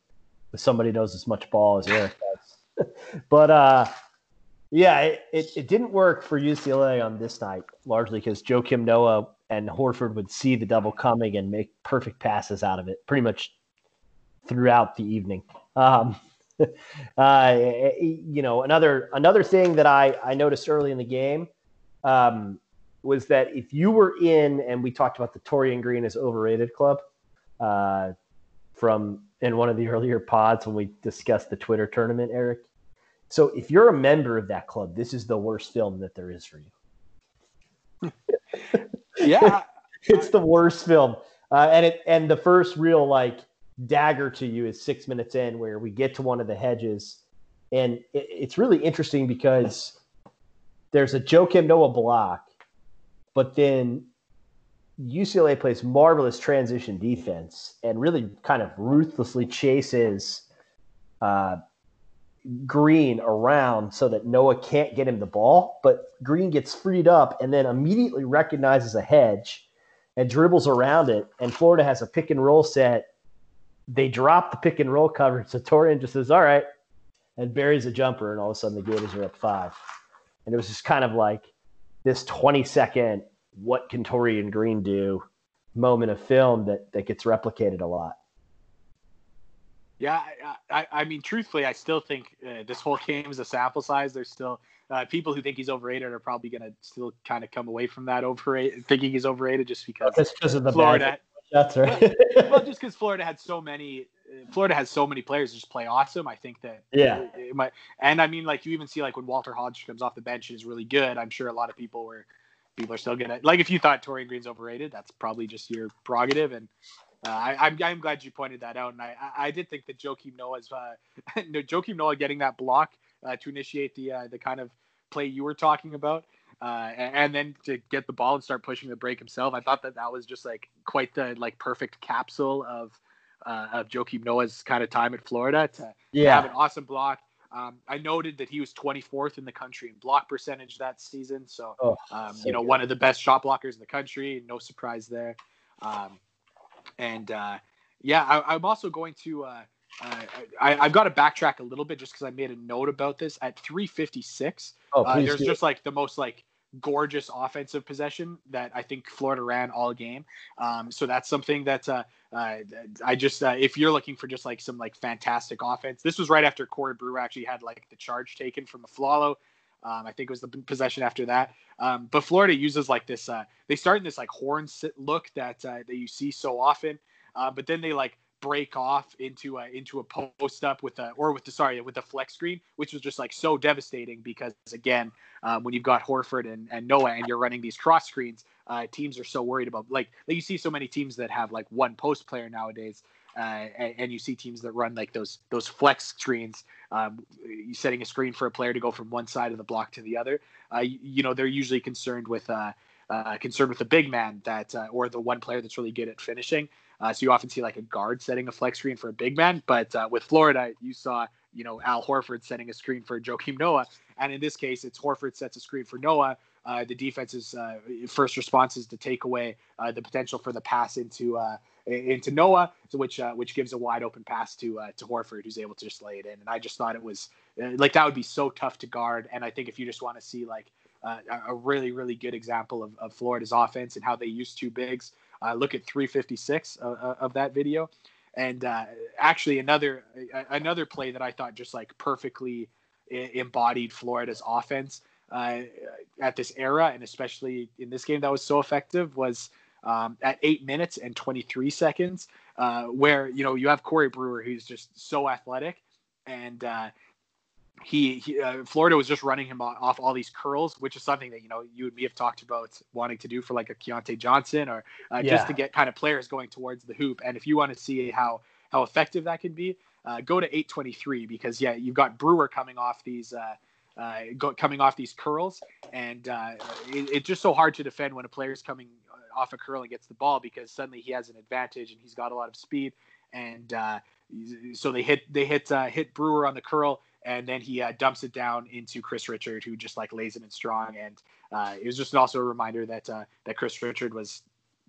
with somebody knows as much ball as Eric does. but uh, yeah, it, it, it, didn't work for UCLA on this night, largely because Joakim Noah and Horford would see the double coming and make perfect passes out of it pretty much throughout the evening. Um, uh, you know, another another thing that I, I noticed early in the game um, was that if you were in, and we talked about the Taurean Green as overrated club uh, from in one of the earlier pods when we discussed the Twitter tournament, Eric. So if you're a member of that club, this is the worst film that there is for you. yeah, it's the worst film, uh, and it and the first real like dagger to you is six minutes in, where we get to one of the hedges, and it, it's really interesting because there's a Joakim Noah block, but then UCLA plays marvelous transition defense and really kind of ruthlessly chases. Uh, Green around so that Noah can't get him the ball, but Green gets freed up and then immediately recognizes a hedge and dribbles around it. And Florida has a pick and roll set. They drop the pick and roll coverage. So Taurean just says, All right, and buries a jumper. And all of a sudden the Gators are up five. And it was just kind of like this 20 second, what can Taurean Green do moment of film that, that gets replicated a lot. Yeah, I, I, I, mean, truthfully, I still think uh, this whole game is a sample size. There's still uh, people who think he's overrated are probably going to still kind of come away from that overrated, thinking he's overrated just because. Just because of the Florida. That's right. well, just because Florida had so many, Florida has so many players just play awesome. I think that. Yeah. It, it might, and I mean, like you even see like when Walter Hodge comes off the bench and is really good. I'm sure a lot of people were, people are still gonna like if you thought Taurean Green's overrated, that's probably just your prerogative and uh, I, I'm, I'm glad you pointed that out, and I, I, did think that Joakim Noah's uh, no, Joakim Noah getting that block uh, to initiate the uh, the kind of play you were talking about, uh, and then to get the ball and start pushing the break himself. I thought that that was just like quite the like perfect capsule of uh, of Joakim Noah's kind of time at Florida to, yeah. to have an awesome block. Um, I noted that he was 24th in the country in block percentage that season, so, oh, um, so you know good. one of the best shot blockers in the country. No surprise there. Um, and uh, yeah, I, am also going to. Uh, uh, I, have got to backtrack a little bit just because I made a note about this at 356. Oh, uh, there's do. just like the most like gorgeous offensive possession that I think Florida ran all game. Um, so that's something that uh, uh, I just uh, if you're looking for just like some like fantastic offense, this was right after Corey Brewer actually had like the charge taken from Afflalo. Um, I think it was the possession after that. Um, but Florida uses like this. Uh, they start in this like horn look that uh, that you see so often, uh, but then they like break off into a into a post up with a or with the sorry with a flex screen, which was just like so devastating because again, um, when you've got Horford and, and Noah and you're running these cross screens, uh, teams are so worried about like, like you see so many teams that have like one post player nowadays uh, and, and, you see teams that run like those those flex screens, um, setting a screen for a player to go from one side of the block to the other. Uh, you, you, know, they're usually concerned with uh, uh, concerned with the big man that uh, or the one player that's really good at finishing. Uh, so you often see like a guard setting a flex screen for a big man, but with Florida, you saw you know Al Horford setting a screen for Joakim Noah, and in this case, it's Horford sets a screen for Noah. Uh, the defense's uh, first response is to take away uh, the potential for the pass into into Noah, which uh, which gives a wide open pass to uh, to Horford, who's able to just lay it in. And I just thought it was uh, like that would be so tough to guard. And I think if you just want to see like uh, a really really good example of, of Florida's offense and how they use two bigs, uh, look at 356 of, of that video. And uh, actually, another another play that I thought just like perfectly embodied Florida's offense at this era, and especially in this game that was so effective was um, at eight minutes and 23 seconds, uh, where you know you have Corey Brewer who's just so athletic, and uh, he, he uh, Florida was just running him off all these curls, which is something that you know you and me have talked about wanting to do for like a Keyontae Johnson or uh, yeah. just to get kind of players going towards the hoop. And if you want to see how how effective that can be, uh, go to 823 because yeah, you've got Brewer coming off these uh, uh, go, coming off these curls, and uh, it, it's just so hard to defend when a player's coming off a curl and gets the ball because suddenly he has an advantage and he's got a lot of speed, and uh, so they hit they hit uh, hit Brewer on the curl, and then he uh, dumps it down into Chris Richard, who just like lays it in strong, and it was just also a reminder that that Chris Richard was,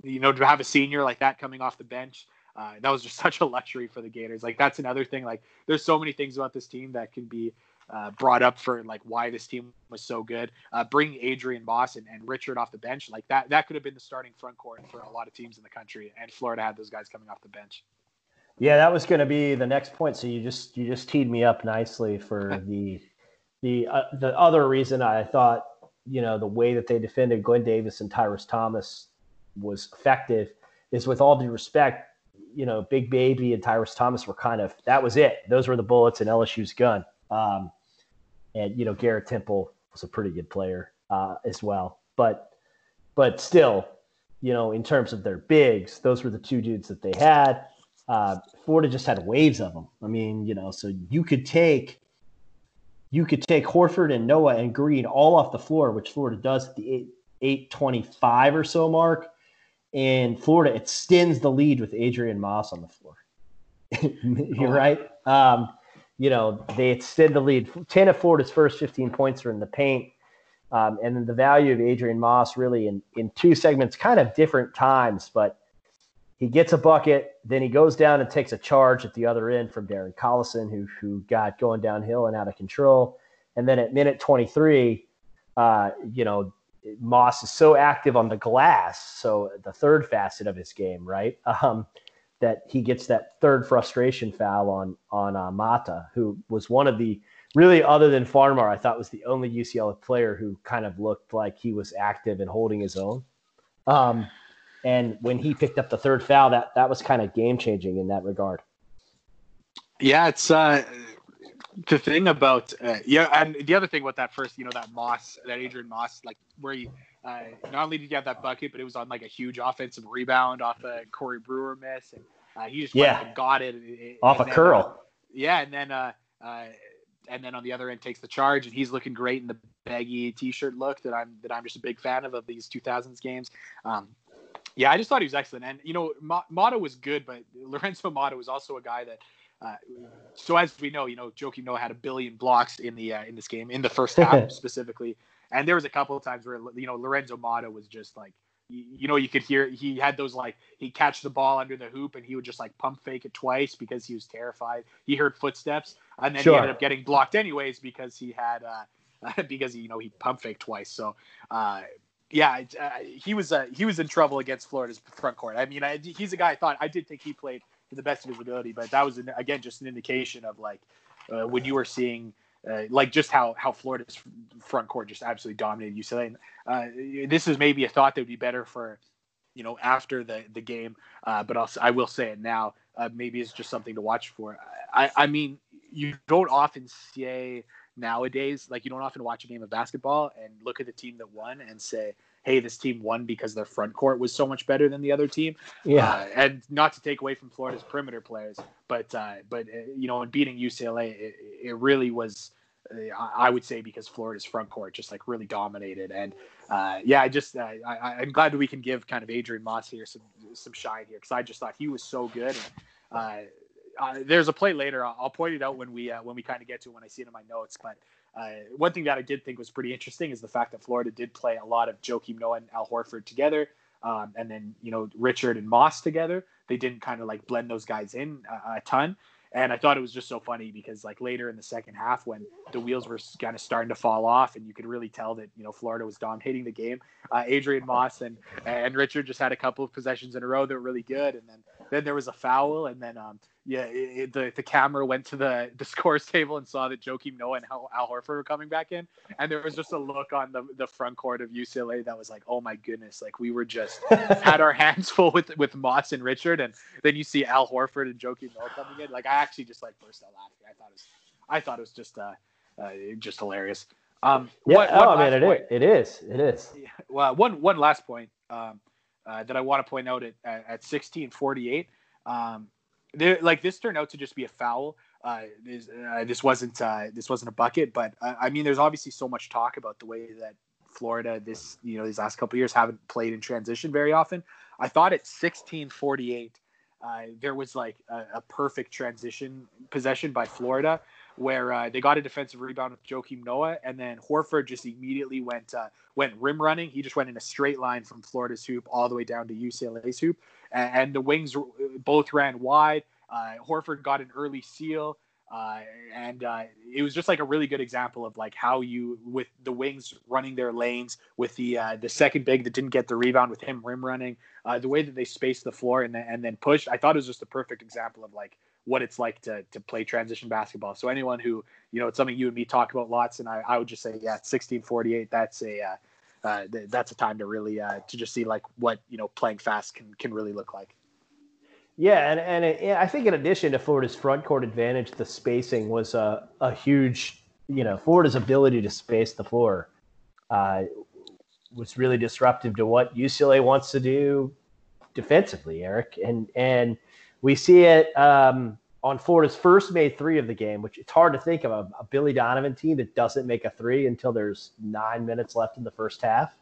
you know, to have a senior like that coming off the bench. Uh, that was just such a luxury for the Gators. Like that's another thing. Like there's so many things about this team that can be uh, brought up for like why this team was so good. Uh, bring Adrian Moss and, and, Richard off the bench, like that, that could have been the starting front court for a lot of teams in the country. And Florida had those guys coming off the bench. Yeah, that was going to be the next point. So you just you just teed me up nicely for the the uh, the other reason I thought you know the way that they defended Glen Davis and Tyrus Thomas was effective is with all due respect, you know, Big Baby and Tyrus Thomas were kind of that was it. Those were the bullets in LSU's gun. Um, and you know Garrett Temple was a pretty good player uh, as well. But but still, you know, in terms of their bigs, those were the two dudes that they had. Uh, Florida just had waves of them. I mean, you know, so you could take you could take Horford and Noah and Green all off the floor, which Florida does at the eight eight twenty five or so mark. And Florida extends the lead with Adrian Moss on the floor. You're oh. right. Um, you know, they extend the lead. 10 of Florida's first 15 points are in the paint. Um, and then the value of Adrian Moss really in, in two segments, kind of different times, but he gets a bucket, then he goes down and takes a charge at the other end from Darren Collison, who, who got going downhill and out of control. And then at minute 23, uh, you know, Moss is so active on the glass, so the third facet of his game, right? Um, that he gets that third frustration foul on on uh, Mata, who was one of the really other than Farmar, I thought was the only UCLA player who kind of looked like he was active and holding his own. Um, and when he picked up the third foul, that that was kind of game changing in that regard. Yeah, it's uh, the thing about uh, yeah, and the other thing about that first, you know, that Moss, that Adrian Moss, like where he uh, not only did he have that bucket, but it was on like a huge offensive rebound off a Corey Brewer miss, and uh, he just yeah. got it off a then, curl. Uh, yeah, and then uh, uh, and then on the other end takes the charge, and he's looking great in the baggy T-shirt look that I'm that I'm just a big fan of of these 2000s games. Um, yeah, I just thought he was excellent, and you know, Mata was good, but Lorenzo Mata was also a guy that. Uh, so as we know, you know, Joakim Noah had a billion blocks in the uh, in this game in the first half specifically, and there was a couple of times where you know Lorenzo Mata was just like you, you know you could hear he had those like he'd catch the ball under the hoop and he would just like pump fake it twice because he was terrified. He heard footsteps and then sure. he ended up getting blocked anyways because he had uh because you know he pump fake twice. So uh yeah, uh, he was uh, he was in trouble against Florida's front court. I mean, I, he's a guy I thought I did think he played to the best of his ability, but that was an, again just an indication of like uh, when you were seeing uh, like just how how Florida's front court just absolutely dominated UCLA. And, uh, this is maybe a thought that would be better for you know after the the game, uh, but I'll I will say it now. Uh, maybe it's just something to watch for. I I mean you don't often say nowadays like you don't often watch a game of basketball and look at the team that won and say hey, this team won because their front court was so much better than the other team. Yeah, uh, and not to take away from Florida's perimeter players, but uh, but uh, you know, in beating UCLA, it, it really was. Uh, I would say because Florida's front court just like really dominated, and uh, yeah, I just uh, I, am glad that we can give kind of Adrian Moss here some some shine here because I just thought he was so good. And, uh, there's a play later. I'll, I'll, point it out when we uh, when we kind of get to it when I see it in my notes. But uh, one thing that I did think was pretty interesting is the fact that Florida did play a lot of Joakim Noah and Al Horford together, um, and then you know Richard and Moss together. They didn't kind of like blend those guys in a, a ton. And I thought it was just so funny because like later in the second half when the wheels were kind of starting to fall off and you could really tell that you know Florida was dominating the game. Uh, Adrian Moss and and Richard just had a couple of possessions in a row that were really good, and then then there was a foul, and then um, yeah, it, the the camera went to the the scores table and saw that Joakim Noah and Al, Al Horford were coming back in, and there was just a look on the the front court of UCLA that was like, oh my goodness, like we were just had our hands full with with Moss and Richard, and then you see Al Horford and Joakim Noah coming in, like I actually just like burst out laughing. I thought it was, I thought it was just uh, uh just hilarious. Um, yeah, one, oh, man, it is. It is. It is. Well, one one last point um, uh, that I want to point out at at, at sixteen Um, like this turned out to just be a foul. Uh, this, uh, this wasn't uh, this wasn't a bucket, but I mean, there's obviously so much talk about the way that Florida this you know these last couple years haven't played in transition very often. I thought at 16:48 uh, there was like a, a, perfect transition possession by Florida where uh, they got a defensive rebound with Joakim Noah, and then Horford just immediately went uh, went rim running. He just went in a straight line from Florida's hoop all the way down to UCLA's hoop, and, the wings both ran wide. Uh, Horford got an early seal. Uh, and uh, it was just like a really good example of like how you with the wings running their lanes with the uh, the second big that didn't get the rebound with him rim running uh, the way that they spaced the floor and then, and then pushed I thought it was just a perfect example of like what it's like to to play transition basketball so anyone who you know it's something you and me talk about lots and I, I would just say yeah 1648 that's a uh, uh, that's a time to really to just see like what you know playing fast can can really look like. Yeah, and and it, I think in addition to Florida's front court advantage, the spacing was a, a huge, you know, Florida's ability to space the floor uh, was really disruptive to what UCLA wants to do defensively, Eric, and and we see it um, on Florida's first made three of the game, which it's hard to think of a, a Billy Donovan team that doesn't make a three until there's nine minutes left in the first half.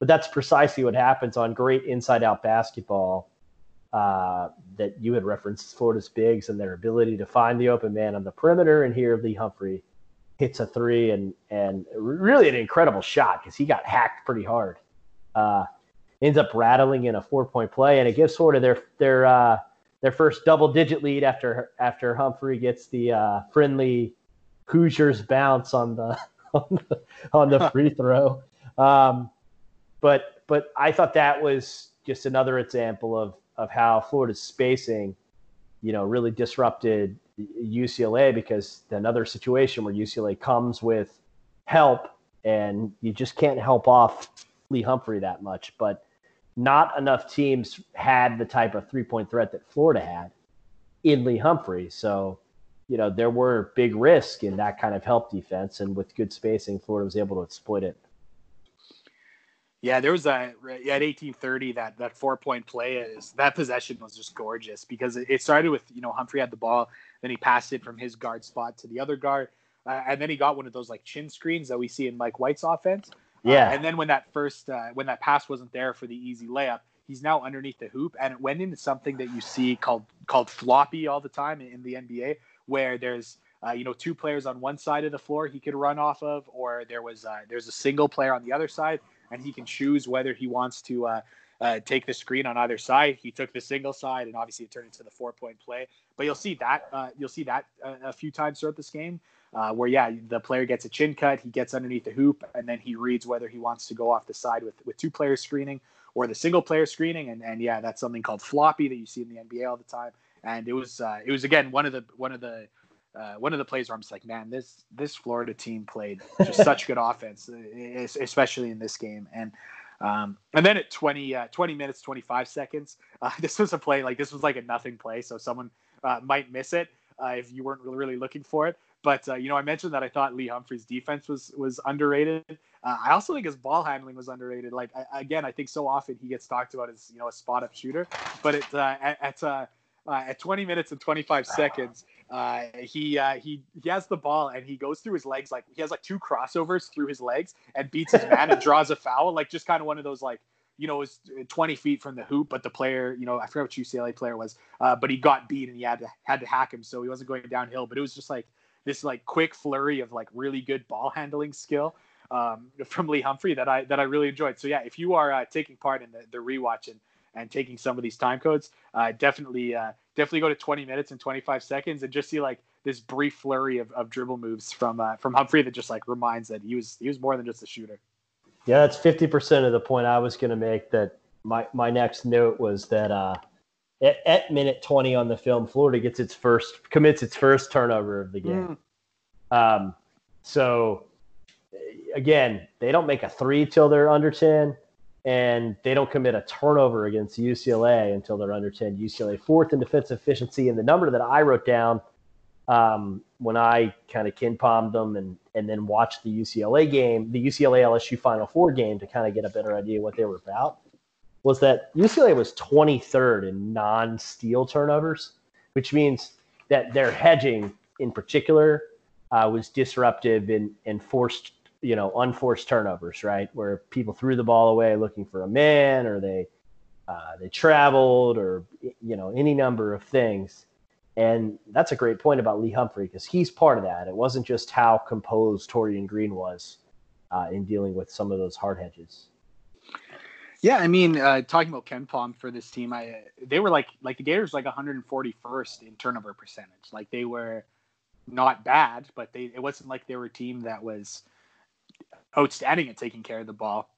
But that's precisely what happens on great inside out basketball uh, that you had referenced Florida's bigs and their ability to find the open man on the perimeter. And here, Lee Humphrey hits a three and and really an incredible shot because he got hacked pretty hard. Uh, ends up rattling in a four point play, and it gives Florida their their uh, their first double digit lead after after Humphrey gets the uh, friendly Hoosiers bounce on the on the, on the free throw. Um, but but I thought that was just another example of of how Florida's spacing, you know, really disrupted UCLA because another situation where UCLA comes with help and you just can't help off Lee Humphrey that much. But not enough teams had the type of three point threat that Florida had in Lee Humphrey. So, you know, there were big risks in that kind of help defense. And with good spacing, Florida was able to exploit it. Yeah, there was a at 1830 that that four point play is that possession was just gorgeous because it, started with you know Humphrey had the ball, then he passed it from his guard spot to the other guard, uh, and then he got one of those like chin screens that we see in Mike White's offense. Uh, yeah, uh, and then when that first uh, when that pass wasn't there for the easy layup, he's now underneath the hoop, and it went into something that you see called called floppy all the time in the NBA, where there's uh, you know, two players on one side of the floor he could run off of, or there was uh, there's a single player on the other side and he can choose whether he wants to uh, uh, take the screen on either side. He took the single side, and obviously it turned into the four point play. But you'll see that uh, you'll see that a, few times throughout this game, uh, where yeah, the player gets a chin cut, he gets underneath the hoop, and then he reads whether he wants to go off the side with with two players screening or the single player screening, and and yeah, that's something called floppy that you see in the NBA all the time. And it was uh, it was again one of the one of the uh, one of the plays where I'm just like, man, this this Florida team played just such good offense, especially in this game. And um, and then at 20, uh, 20 minutes, 25 seconds, uh, this was a play like this was like a nothing play, so someone uh, might miss it uh, if you weren't really looking for it. But uh, you know, I mentioned that I thought Lee Humphrey's defense was was underrated. I also think his ball handling was underrated. Like I, again, I think so often he gets talked about as you know a spot up shooter, but it, at at, at 20 minutes and 25 seconds, uh, he uh, he he has the ball and he goes through his legs like he has like two crossovers through his legs and beats his man and draws a foul like just kind of one of those like you know was 20 feet from the hoop but the player you know I forgot what UCLA player was uh, but he got beat and he had to had to hack him so he wasn't going downhill but it was just like this like quick flurry of like really good ball handling skill um, from Lee Humphrey that I that I really enjoyed so yeah if you are uh, taking part in the, the rewatch and and taking some of these time codes, uh, definitely uh, definitely go to 20 minutes and 25 seconds and just see like this brief flurry of, of dribble moves from uh, from Humphrey that just like reminds that he was he was more than just a shooter. Yeah, that's 50% of the point I was going to make. That my my next note was that uh, at, at, minute 20 on the film, Florida gets its first commits its first turnover of the game. Mm. Um, so again, they don't make a three till they're under 10 and they don't commit a turnover against UCLA until they're under 10. UCLA fourth in defensive efficiency. And the number that I wrote down um, when I kind of KenPommed them and, and then watched the UCLA game, the UCLA LSU Final Four game to kind of get a better idea what they were about, was that UCLA was 23rd in non steal turnovers. which means that their hedging in particular uh, was disruptive and, and forced, you know, unforced turnovers, right? Where people threw the ball away looking for a man or they uh, they traveled or, you know, any number of things. And that's a great point about Lee Humphrey because he's part of that. It wasn't just how composed Taurean Green was uh, in dealing with some of those hard hedges. Yeah, I mean, uh, talking about KenPom for this team, I they were like like the Gators like 141st in turnover percentage. Like they were not bad, but they it wasn't like they were a team that was outstanding at taking care of the ball.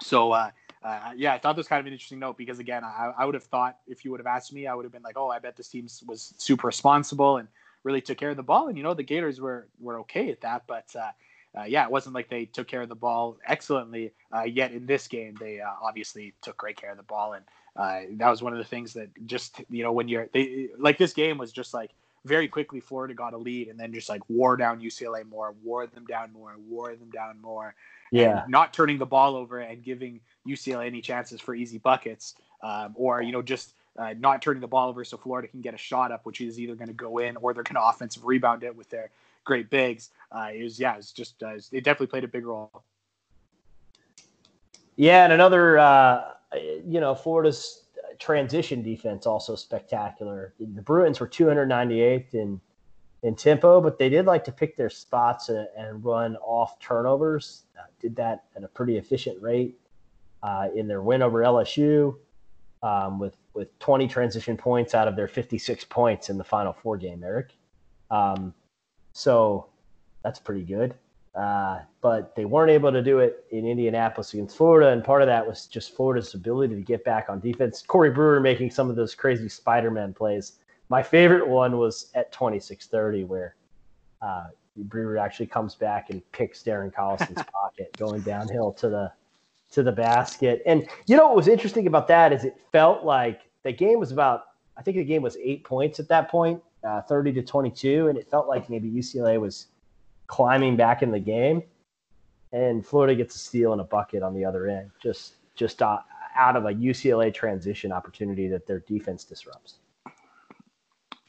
So uh, uh, yeah, I thought this was kind of an interesting note because again, I, I would have thought if you would have asked me, I would have been like, oh, I bet this team was super responsible and really took care of the ball. And you know, the Gators were were okay at that, but uh, uh, yeah, it wasn't like they took care of the ball excellently. Uh, yet in this game, they uh, obviously took great care of the ball, and uh, that was one of the things that just you know when you're they like this game was just like very quickly Florida got a lead and then just like wore down UCLA more, wore them down more, wore them down more. Yeah, not turning the ball over and giving UCLA any chances for easy buckets, um, or you know just. Uh, not turning the ball over so Florida can get a shot up, which is either going to go in or they're going to offensive rebound it with their great bigs. Uh, it was yeah, it was just uh, it definitely played a big role. Yeah, and another uh, you know Florida's transition defense also spectacular. The Bruins were 298th in in tempo, but they did like to pick their spots and, and run off turnovers. Uh, did that at a pretty efficient rate uh, in their win over LSU, um, with with 20 transition points out of their 56 points in the final four game. Eric, um, so that's pretty good. Uh, but they weren't able to do it in Indianapolis against Florida, and part of that was just Florida's ability to get back on defense. Corey Brewer making some of those crazy Spider-Man plays. My favorite one was at 26:30, where uh, Brewer actually comes back and picks Darren Collison's pocket going downhill to the to the basket. And you know what was interesting about that is it felt like the game was about I think the game was eight points at that point, uh, 30 to 22, and it felt like maybe UCLA was climbing back in the game, and Florida gets a steal and a bucket on the other end, just just uh, out of a UCLA transition opportunity that their defense disrupts.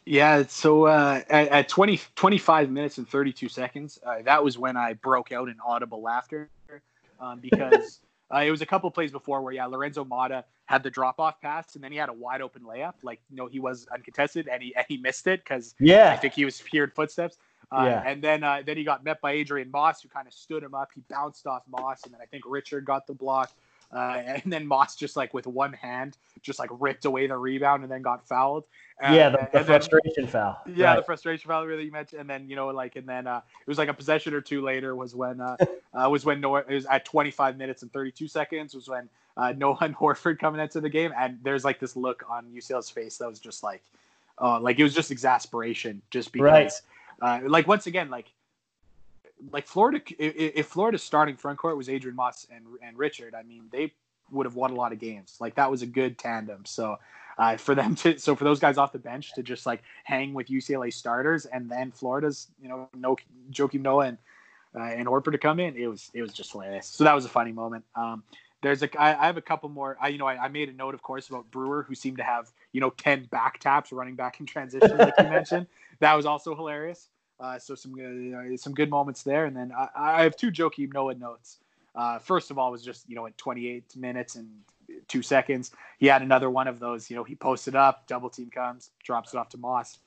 Yeah, so uh, at, at 20, 25 minutes and 32 seconds, uh, that was when I broke out in audible laughter um, because uh, it was a couple plays before where, yeah, Lorenzo Mata had the drop off pass and then he had a wide open layup. Like, you know, he was uncontested and he, and he missed it because yeah. I think he was feared footsteps. Uh, yeah. And then uh, then he got met by Adrian Moss, who kind of stood him up. He bounced off Moss, and then I think Richard got the block. Uh, and then Moss just like with one hand, just like ripped away the rebound and then got fouled. yeah, the, the frustration then, foul. Yeah, right. the frustration foul really you mentioned. And then you know like and then uh, it was like a possession or two later was when uh, uh was when Noah it was at 25 minutes and 32 seconds was when uh, Noah Horford coming into the game and there's like this look on UCLA's face that was just like, uh, like it was just exasperation just because. Right uh, like once again, like like Florida, if, Florida's starting front court was Adrian Moss and and Richard, I mean they would have won a lot of games. Like that was a good tandem. So uh, for them to so for those guys off the bench to just like hang with UCLA starters and then Florida's you know no Joakim Noah and uh, and Horford to come in, it was it was just hilarious. So that was a funny moment. Um, there's a I, I have a couple more. I you know I, I, made a note of course about Brewer who seemed to have you know ten back taps running back in transition like you mentioned. That was also hilarious. Uh, so some uh, some good moments there, and then I, I have two Joakim Noah notes. Uh, first of all, was just you know at 28 minutes and two seconds, he had another one of those. You know, he posted up, double team comes, drops it off to Moss,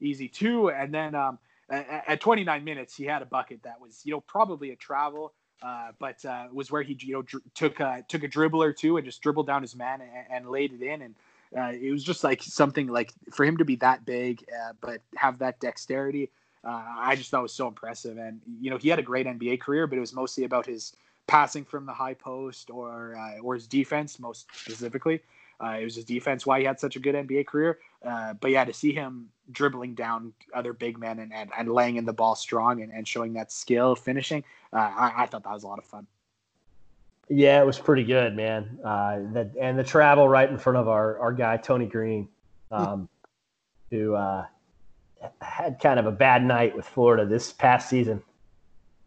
easy two, and then um, at, at 29 minutes, he had a bucket that was you know probably a travel. Uh, but uh, was where he you know dr- took a, took a dribble or two and just dribbled down his man and, and laid it in and uh, it was just like something like for him to be that big uh, but have that dexterity uh, I just thought it was so impressive. And you know, he had a great NBA career, but it was mostly about his passing from the high post or uh, or his defense, most specifically. Uh, it was his defense why he had such a good NBA career. Uh, but yeah, to see him dribbling down other big men and, and, and laying in the ball strong and, and showing that skill finishing, uh, I, I, thought that was a lot of fun. Yeah, it was pretty good, man. Uh, that and the travel right in front of our, our guy Tony Green, um, who had kind of a bad night with Florida this past season,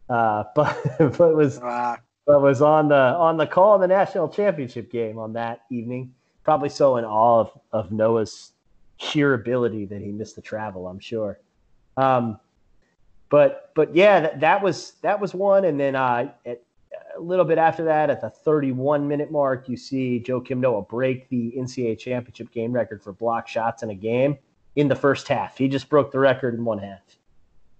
uh, but but was uh, but was on the on the call in the national championship game on that evening. Probably so in awe of, of Noah's sheer ability that he missed the travel. I'm sure. Um, but but yeah, that, that was that was one, and then uh, at, a little bit after that, at the 31 minute mark, you see Joakim Noah break the NCAA championship game record for block shots in a game in the first half. He just broke the record in one half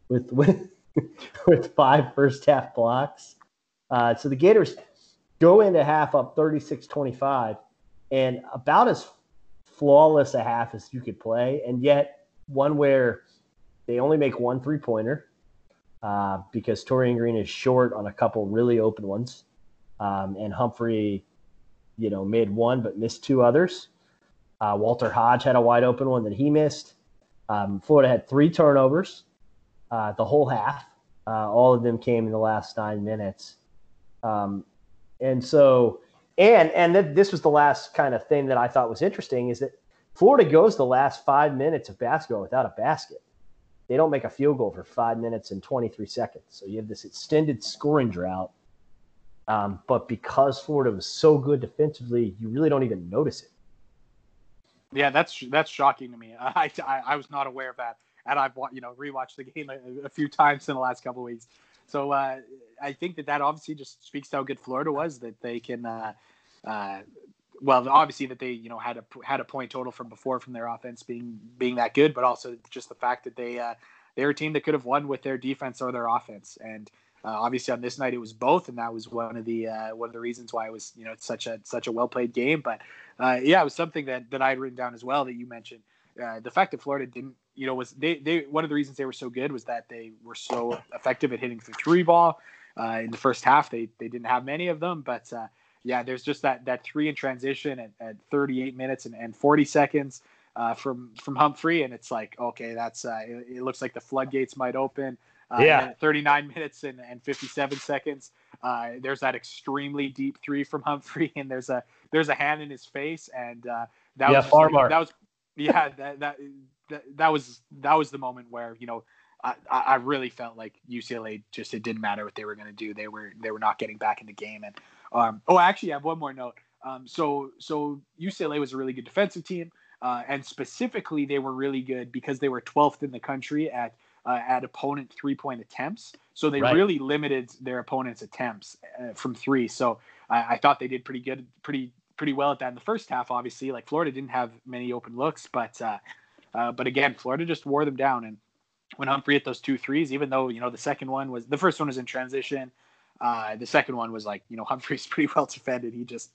with with with five first half blocks. Uh, so the Gators go into half up 36-25 and about as flawless a half as you could play, and yet one where they only make one three pointer uh, because Taurean Green is short on a couple really open ones, um, and Humphrey, you know, made one but missed two others. Uh, Walter Hodge had a wide open one that he missed. Um, Florida had three turnovers uh, the whole half. Uh, all of them came in the last nine minutes, um, and so and and th- this was the last kind of thing that I thought was interesting is that Florida goes the last five minutes of basketball without a basket they don't make a field goal for five minutes and 23 seconds. So you have this extended scoring drought. Um, but because Florida was so good defensively, you really don't even notice it. Yeah, that's that's shocking to me. I, I, I was not aware of that, and I've you know rewatched the game a, a few times in the last couple of weeks. So uh, I think that that obviously just speaks to how good Florida was that they can uh, uh, well, obviously that they you know had a had a point total from before from their offense being being that good, but also just the fact that they uh, they're a team that could have won with their defense or their offense, and uh, obviously on this night it was both, and that was one of the uh, one of the reasons why it was you know such a such a well played game. But uh, yeah, it was something that that I had written down as well that you mentioned. Uh, the fact that Florida didn't, you know, was they they one of the reasons they were so good was that they were so effective at hitting the three ball. Uh, in the first half, they they didn't have many of them, but yeah, there's just that that three in transition at, at 38 minutes and, and 40 seconds uh, from from Humphrey, and it's like okay, that's uh, it, it, looks like the floodgates might open. Uh, yeah. 39 minutes and, and 57 seconds. Uh, there's that extremely deep three from Humphrey, and there's a there's a hand in his face, and uh, that yeah, was like, that was yeah that, that that that was that was the moment where you know I, I really felt like UCLA just it didn't matter what they were going to do. They were they were not getting back in the game. And um, oh, actually, I have one more note. Um, so so UCLA was a really good defensive team, uh, and specifically they were really good because they were 12th in the country at uh, at opponent three point attempts. So they right. really limited their opponent's attempts uh, from three. So I, I thought they did pretty good, pretty pretty well at that in the first half. Obviously, like Florida didn't have many open looks, but uh, uh, but again, Florida just wore them down and when Humphrey hit those two threes, even though you know the second one was the first one was in transition, uh, the second one was like you know Humphrey's pretty well defended. He just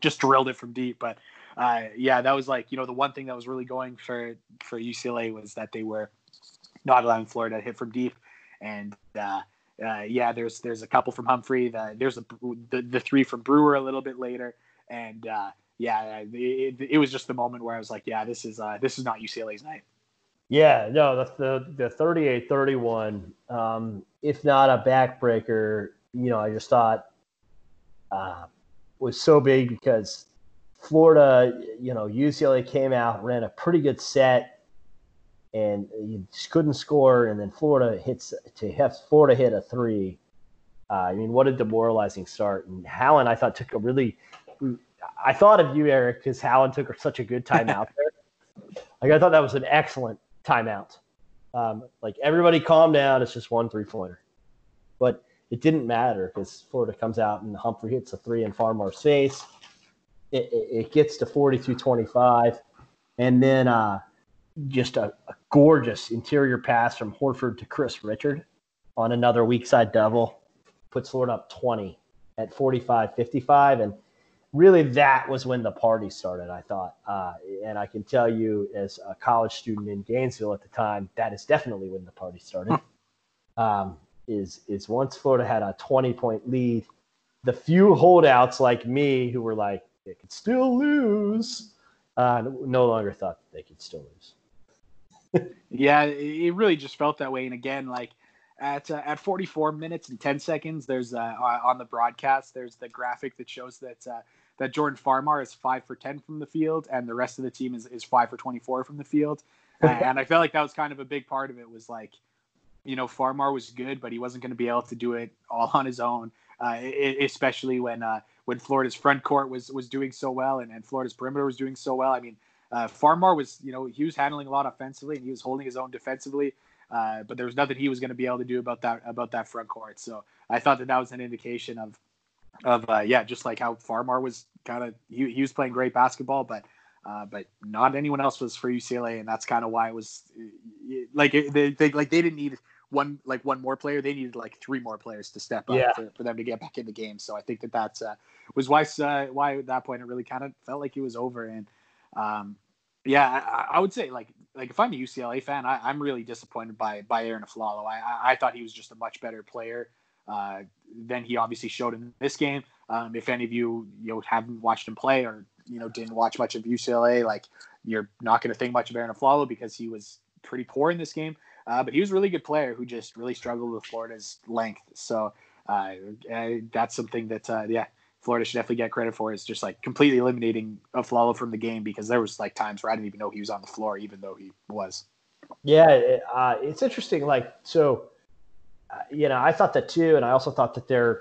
just drilled it from deep. But uh, yeah, that was like you know the one thing that was really going for for UCLA was that they were not allowing Florida to hit from deep, and uh, uh, yeah, there's there's a couple from Humphrey. The, there's a, the the three from Brewer a little bit later, and uh, yeah, it, it, was just the moment where I was like, yeah, this is uh, this is not UCLA's night. Yeah, no, the the, the 38-31, um, if not a backbreaker, you know, I just thought uh, was so big because Florida, you know, UCLA came out, ran a pretty good set, and you just couldn't score. And then Florida hits to have Florida hit a three. Uh, I mean, what a demoralizing start. And Howland, I thought, took a really. I thought of you, Eric, because Howland took such a good timeout there. Like I thought that was an excellent timeout. Um, like everybody calm down. It's just one three pointer. But it didn't matter because Florida comes out and Humphrey hits a three in Farmar's face. It, it, it gets to 42 25. And then uh, just a, a, gorgeous interior pass from Horford to Chris Richard on another weak side double. Puts Florida up 20 at 45 55. And really that was when the party started i thought. Uh, and i can tell you as a college student in gainesville at the time that is definitely when the party started. Um, is is once florida had a 20 point lead the few holdouts like me who were like they could still lose uh, no longer thought they could still lose yeah it really just felt that way and again like at uh, at 44 minutes and 10 seconds there's uh, on the broadcast there's the graphic that shows that uh, that Jordan Farmar is five for 10 from the field and the rest of the team is, is five for 24 from the field. and I felt like that was kind of a big part of it was like, you know, Farmar was good, but he wasn't going to be able to do it all on his own, uh, especially when uh, when Florida's front court was was doing so well and, and Florida's perimeter was doing so well. I mean, uh, Farmar was, you know, he was handling a lot offensively and he was holding his own defensively. Uh, but there was nothing he was going to be able to do about that about that front court. So I thought that that was an indication of of uh, yeah, just like how Farmar was kind of he, he was playing great basketball, but uh, but not anyone else was for UCLA, and that's kind of why it was like they, they like they didn't need one like one more player. They needed like three more players to step up Yeah. for, for them to get back in the game. So I think that that's uh, was why uh, why at that point it really kind of felt like it was over. And um, yeah, I, I would say like like if I'm a UCLA fan, I, I'm really disappointed by by Arron Afflalo. I, I thought he was just a much better player uh, than he obviously showed in this game. Um, if any of you you know haven't watched him play or you know didn't watch much of UCLA, like you're not going to think much of Arron Afflalo because he was pretty poor in this game. Uh, but he was a really good player who just really struggled with Florida's length. So uh, that's something that uh, yeah, Florida should definitely get credit for is just like completely eliminating Afflalo from the game because there was like times where I didn't even know he was on the floor, even though he was. Yeah, it, uh, it's interesting. Like, so, uh, you know, I thought that too, and I also thought that their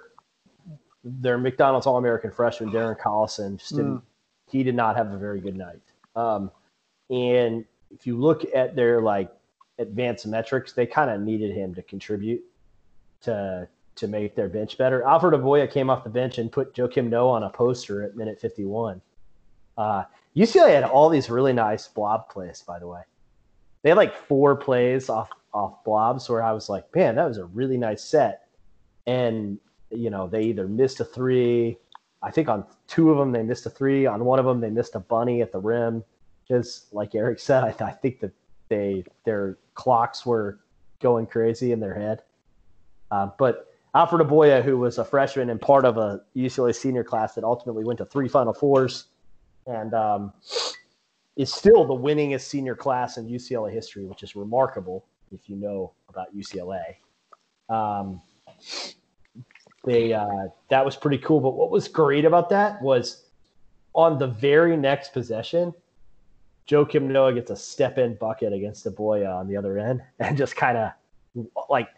their McDonald's All American freshman Darren Collison just didn't. He did not have a very good night. Um, and if you look at their like advanced metrics, they kind of needed him to contribute to to make their bench better. Alfred Aboya came off the bench and put Joakim Noah on a poster at minute 51. Uh, UCLA had all these really nice blob plays, by the way. They had like four plays off off blobs where I was like, man, that was a really nice set. And you know, they either missed a three. I think on two of them they missed a three. On one of them they missed a bunny at the rim. Because, like Eric said, I, th- I think that they their clocks were going crazy in their head. Uh, but Alfred Aboya, who was a freshman and part of a UCLA senior class that ultimately went to three Final Fours, and um, is still the winningest senior class in UCLA history, which is remarkable if you know about UCLA. Um, they uh, that was pretty cool. But what was great about that was on the very next possession, Joakim Noah gets a step in bucket against Aboya on the other end, and just kind of like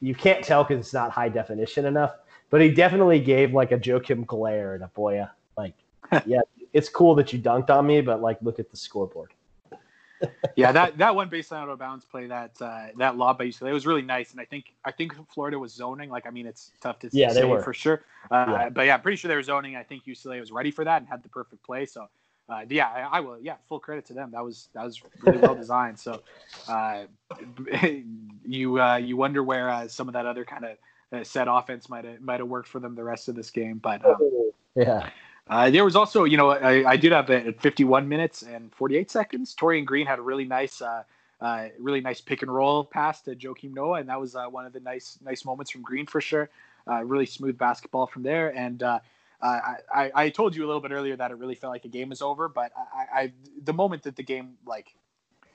you can't tell because it's not high definition enough. But he definitely gave like a Joakim glare at Aboya. Like, yeah, it's cool that you dunked on me, but like, look at the scoreboard. yeah, that that one baseline out of bounds play that uh, that lob by UCLA was really nice, and I think I think Florida was zoning. Like, I mean, it's tough to Yeah, they say were. for sure, uh, Yeah. but yeah, I'm pretty sure they were zoning. I think UCLA was ready for that and had the perfect play. So, uh, yeah, I, will. Yeah, full credit to them. That was that was really well designed. So, uh, you uh, you wonder where uh, some of that other kind of uh, set offense might have might have worked for them the rest of this game, but. Um, Yeah. uh, there was also, you know, I, I did have it at 51 minutes and 48 seconds. Taurean Green had a really nice, uh, uh, really nice pick and roll pass to Joakim Noah, and that was uh, one of the nice, nice moments from Green for sure. Uh, really smooth basketball from there, and uh, I, I, told you a little bit earlier that it really felt like the game was over, but I, I the moment that the game like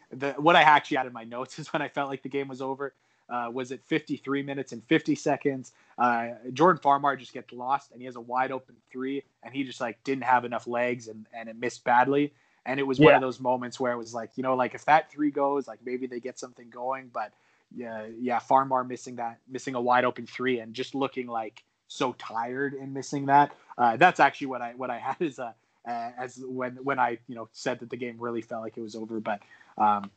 the what I actually had in my notes is when I felt like the game was over. Uh, was at 53 minutes and 50 seconds. Uh, Jordan Farmar just gets lost and he has a wide open three and he just like didn't have enough legs and, and it missed badly. And it was one of those moments where it was like, you know, like if that three goes, like maybe they get something going. But yeah, yeah, Farmar missing that, missing a wide open three and just looking like so tired and missing that. Uh, that's actually what I what I had as a uh, as when when I you know said that the game really felt like it was over. But um,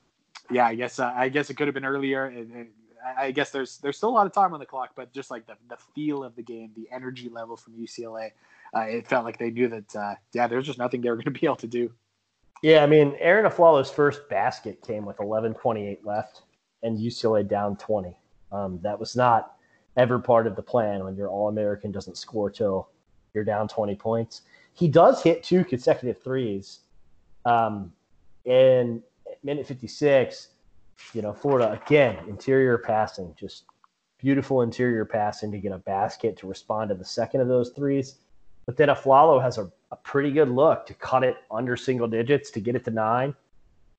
yeah, I guess uh, I guess it could have been earlier. And, and I I guess there's there's still a lot of time on the clock, but just like the the feel of the game, the energy level from UCLA, uh, it felt like they knew that uh, yeah, there's just nothing they were going to be able to do. Yeah, I mean, Arron Afflalo's first basket came with 11:28 left, and UCLA down 20. Um, that was not ever part of the plan when your All-American doesn't score till you're down 20 points. He does hit two consecutive threes. Um, at minute 56, you know, Florida again interior passing, just beautiful interior passing to get a basket to respond to the second of those threes. But then Afflalo has a, a pretty good look to cut it under single digits to get it to nine.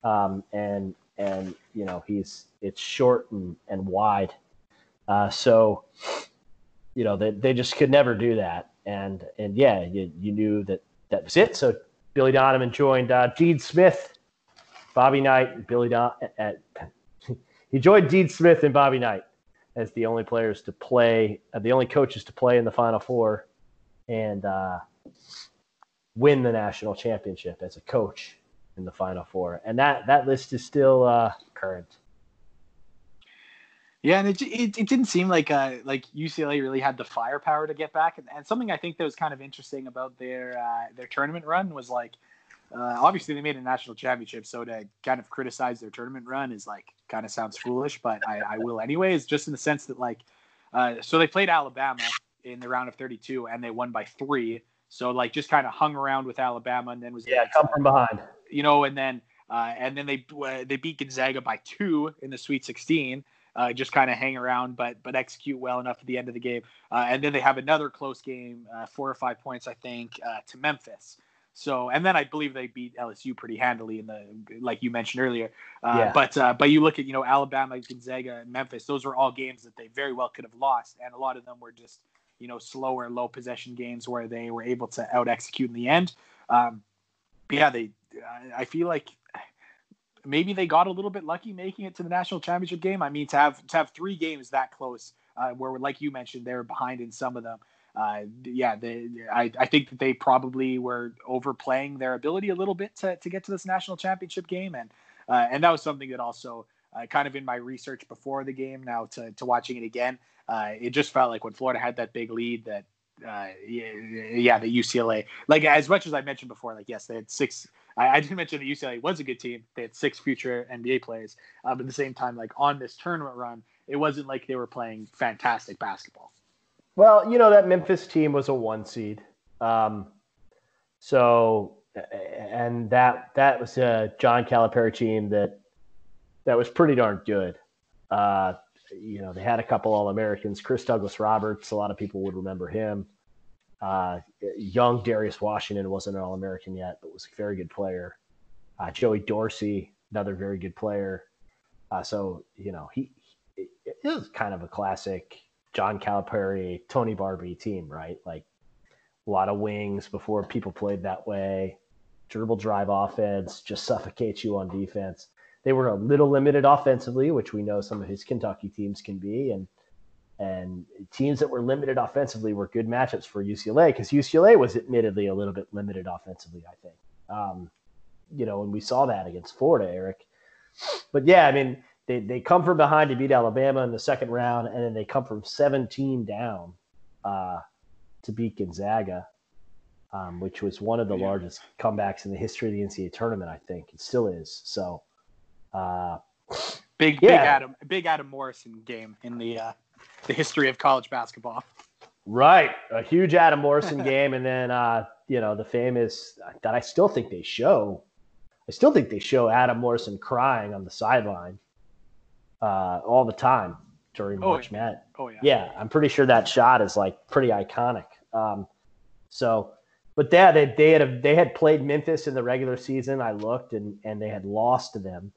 Um, and and you know he's it's short and, and wide. Uh, so you know they, they just could never do that. And and yeah, you, you knew that that was it. So Billy Donovan joined uh, Gene Smith, Bobby Knight, Billy Don at he joined Dean Smith and Bobby Knight as the only players to play, uh, the only coaches to play in the Final Four, and uh, win the national championship as a coach. in the Final Four, and that that list is still uh, current. Yeah, and it, it, it didn't seem like uh, like UCLA really had the firepower to get back. And, and something I think that was kind of interesting about their uh, their tournament run was like, uh, obviously they made a national championship, so to kind of criticize their tournament run is like kind of sounds foolish, but I, I will anyways, just in the sense that like, uh, so they played Alabama in the round of 32 and they won by three. So like just kind of hung around with Alabama and then was yeah come from behind, you know, and then uh, and then they uh, they beat Gonzaga by two in the Sweet 16 uh, just kind of hang around, but but execute well enough at the end of the game. Uh, and then they have another close game, uh, four or five points, I think, uh, to Memphis. So and then I believe they beat LSU pretty handily in the like you mentioned earlier. Uh, yeah. But uh, but you look at you know Alabama, Gonzaga, and Memphis; those were all games that they very well could have lost, and a lot of them were just you know slower, low possession games where they were able to out execute in the end. Um, yeah, they. I feel like maybe they got a little bit lucky making it to the national championship game. I mean, to have to have three games that close, uh, where like you mentioned, they were behind in some of them. Uh, yeah, they, I, I think that they probably were overplaying their ability a little bit to, to get to this national championship game, and uh, and that was something that also uh, kind of in my research before the game, now to to watching it again, uh, it just felt like when Florida had that big lead that uh, yeah, yeah, the UCLA. Like as much as I mentioned before, like yes, they had six I, I did mention that UCLA was a good team. They had six future NBA players. Uh, but at the same time, like on this tournament run, it wasn't like they were playing fantastic basketball. Well, you know that Memphis team was a one seed. Um, so, and that that was a John Calipari team that that was pretty darn good. Uh, you know, they had a couple All Americans. Chris Douglas Roberts, a lot of people would remember him. Uh, young Darius Washington wasn't an All American yet, but was a very good player. Uh, Joey Dorsey, another very good player. Uh, so you know he, he kind of a classic John Calipari, Tony Barbee team, right? Like a lot of wings before people played that way. Dribble drive offense just suffocates you on defense. They were a little limited offensively, which we know some of his Kentucky teams can be, and and teams that were limited offensively were good matchups for UCLA because UCLA was admittedly a little bit limited offensively, I think. Um, you know, and we saw that against Florida, Eric. But yeah, I mean, they, they come from behind to beat Alabama in the second round, and then they come from 17 down uh, to beat Gonzaga, um, which was one of the yeah. largest comebacks in the history of the NCAA tournament, I think. It still is. So, uh, big, yeah. big Adam, big Adam Morrison game in the uh, the history of college basketball. Right, a huge Adam Morrison game, and then uh, you know the famous that I still think they show. I still think they show Adam Morrison crying on the sideline uh, all the time during oh, March yeah. Madness. Oh yeah, yeah. I'm pretty sure that shot is like pretty iconic. Um, so, but yeah, they they had a, they had played Memphis in the regular season. I looked and and they had lost to them.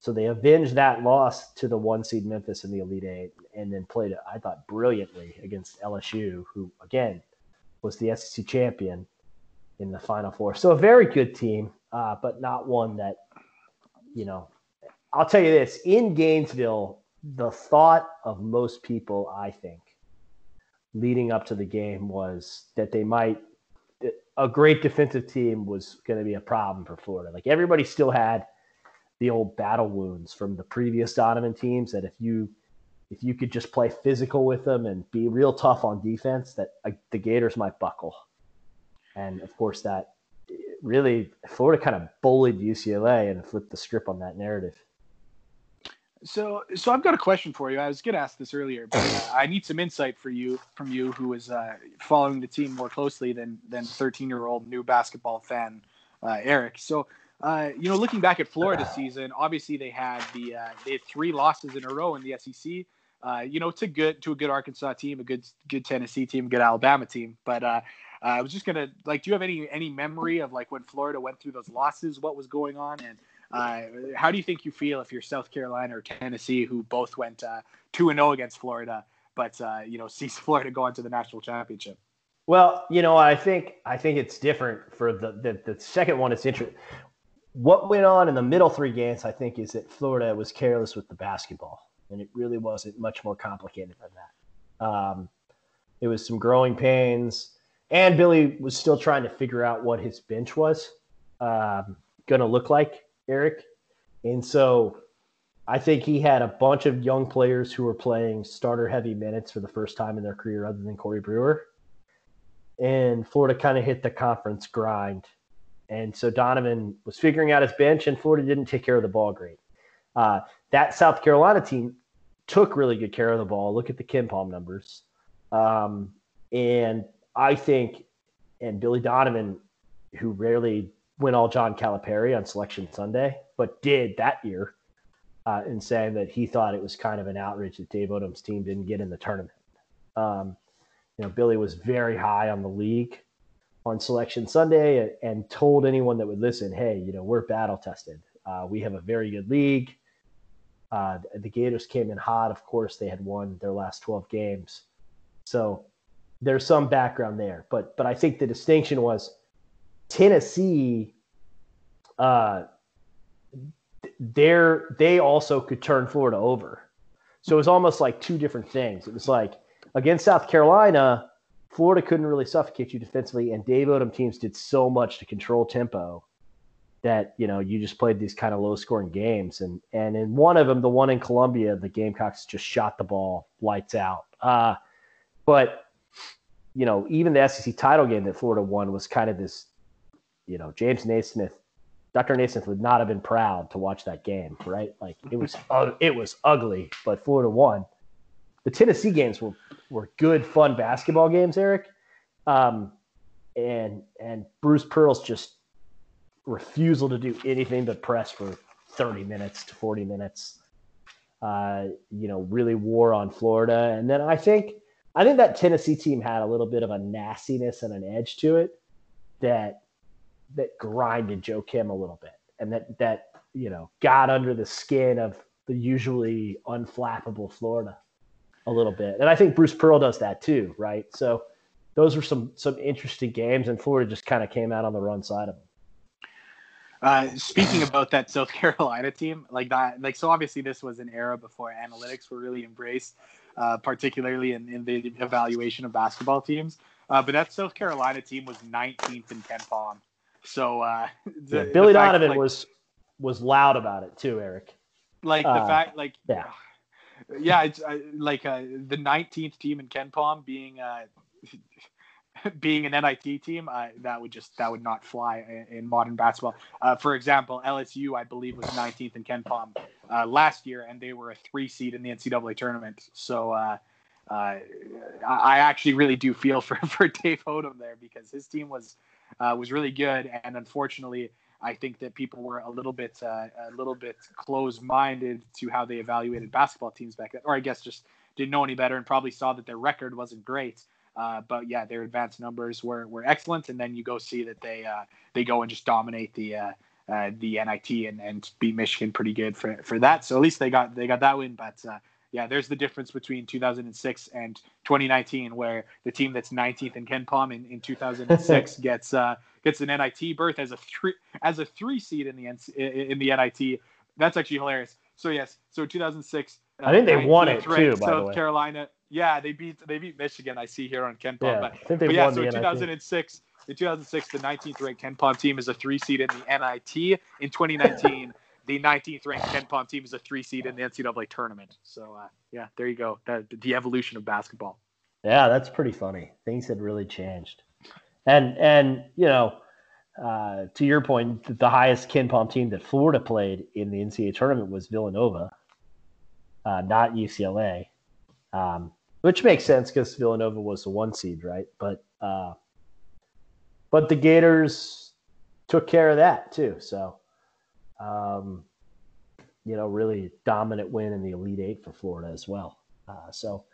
So they avenged that loss to the one seed Memphis in the Elite Eight, and then played, I thought, brilliantly against LSU, who again was the SEC champion in the Final Four. So a very good team, uh, but not one that, you know, I'll tell you this: in Gainesville, the thought of most people, I think, leading up to the game was that they might a great defensive team was going to be a problem for Florida. Like everybody still had the old battle wounds from the previous Donovan teams that if you if you could just play physical with them and be real tough on defense, that uh, the Gators might buckle. And of course, that really Florida kind of bullied UCLA and flipped the script on that narrative. So, so I've got a question for you. I was going to ask this earlier, but uh, I need some insight for you from you, who is uh, following the team more closely than than 13 year old new basketball fan uh, Eric. So, uh, you know, looking back at Florida season, obviously they had the uh, they had three losses in a row in the SEC. Uh, you know, to good to a good Arkansas team, a good good Tennessee team, a good Alabama team. But uh, I was just gonna like, do you have any any memory of like when Florida went through those losses? What was going on, and uh, how do you think you feel if you're South Carolina or Tennessee, who both went uh, two and zero oh against Florida, but you know sees Florida go on to the national championship? Well, you know, I think I think it's different for the the, the second one. It's interesting what went on in the middle three games, I think, is that Florida was careless with the basketball, and it really wasn't much more complicated than that. Um, it was some growing pains, and Billy was still trying to figure out what his bench was. Um, going to look like, Eric. And so I think he had a bunch of young players who were playing starter heavy minutes for the first time in their career, other than Corey Brewer. And Florida kind of hit the conference grind. And so Donovan was figuring out his bench, and Florida didn't take care of the ball great. Uh, that South Carolina team took really good care of the ball. Look at the KenPom numbers. Um, and I think, and Billy Donovan, who rarely went all John Calipari on Selection Sunday, but did that year, uh, in saying that he thought it was kind of an outrage that Dave Odom's team didn't get in the tournament. Um, you know, Billy was very high on the league on Selection Sunday and, told anyone that would listen, hey, you know, we're battle tested. Uh, we have a very good league. Uh, the Gators came in hot. Of course, they had won their last 12 games. So there's some background there. But but I think the distinction was Tennessee uh, they're they also could turn Florida over. So it was almost like two different things. It was like against South Carolina, Florida couldn't really suffocate you defensively, and Dave Odom teams did so much to control tempo that you know you just played these kind of low scoring games. And and in one of them, the one in Columbia, the Gamecocks just shot the ball lights out. Uh, but you know, even the SEC title game that Florida won was kind of this, you know, James Naismith Dr. Naismith would not have been proud to watch that game, right? Like it was, uh, it was ugly, but Florida won. The Tennessee games were were good, fun basketball games, Eric. Um, and and Bruce Pearl's just refusal to do anything but press for 30 minutes to 40 minutes. Uh, you know, really wore on Florida. And then I think I think that Tennessee team had a little bit of a nastiness and an edge to it that that grinded Joakim a little bit and that that you know got under the skin of the usually unflappable Florida a little bit. And I think Bruce Pearl does that too, right? So those were some some interesting games, and Florida just kind of came out on the run side of them. Uh, speaking about that South Carolina team, like that, like so obviously this was an era before analytics were really embraced, uh, particularly in, in the evaluation of basketball teams. Uh, but that South Carolina team was 19th in KenPom so uh, the, yeah, Billy fact, Donovan like, was was loud about it too, Eric. Like the uh, fact, like yeah, yeah, it's uh, like uh, the 19th team in KenPom being uh, being an NIT team, that would just that would not fly in, in modern basketball. Uh, for example, LSU, I believe, was 19th in KenPom uh, last year, and they were a three seed in the NCAA tournament. So uh, uh, I actually really do feel for for Dave Odom there because his team was was really good, and unfortunately, I think that people were a little bit uh, a little bit closed minded to how they evaluated basketball teams back then, or I guess just didn't know any better and probably saw that their record wasn't great. Uh, but yeah, their advanced numbers were, were excellent, and then you go see that they uh, they go and just dominate the uh, uh the NIT and, and beat Michigan pretty good for, for that. So at least they got they got that win. But uh, yeah, there's the difference between 2006 and 2019, where the team that's 19th in KenPom in, in 2006 gets uh, gets an NIT berth as a three as a three seed in the in the NIT. That's actually hilarious. So yes, so 2006. Uh, I think they won it too. By South the way, Carolina. Yeah, they beat they beat Michigan. I see here on KenPom. Yeah, but, I think they but yeah, so 2006. In 2006, the 19th ranked KenPom team is a three seed in the NIT. In 2019 the 19th ranked KenPom team is a three seed in the NCAA tournament. So uh, yeah, there you go. That, the evolution of basketball. Yeah, that's pretty funny. Things had really changed, and and you know, uh, to your point, the highest KenPom team that Florida played in the NCAA tournament was Villanova, uh, not UCLA, um, which makes sense because Villanova was the one seed, right? But uh, but the Gators took care of that too. So um, you know, really dominant win in the Elite Eight for Florida as well. Uh, so,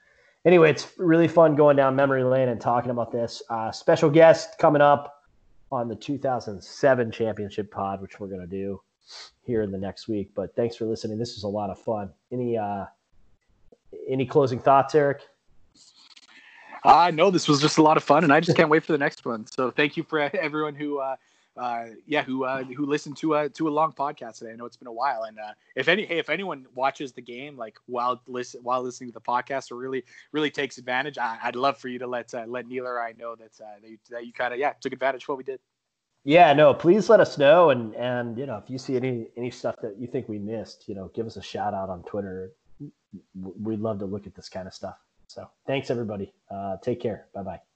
anyway, it's really fun going down memory lane and talking about this. Uh, special guest coming up on the 2007 championship pod, which we're going to do here in the next week. But thanks for listening. This was a lot of fun. Any uh, any closing thoughts, Eric? I know this was just a lot of fun, and I just can't wait for the next one. So thank you for everyone who uh, uh, yeah, who uh, who listened to a to a long podcast today. I know it's been a while, and uh, if any, hey, if anyone watches the game like while listen while listening to the podcast, or really really takes advantage, I, would love for you to let uh, let Neil or I know that uh, that you, you kind of yeah took advantage of what we did. Yeah, no, please let us know. And, and, you know, if you see any, any stuff that you think we missed, you know, give us a shout out on Twitter. We'd love to look at this kind of stuff. So thanks everybody. Uh, take care. Bye bye.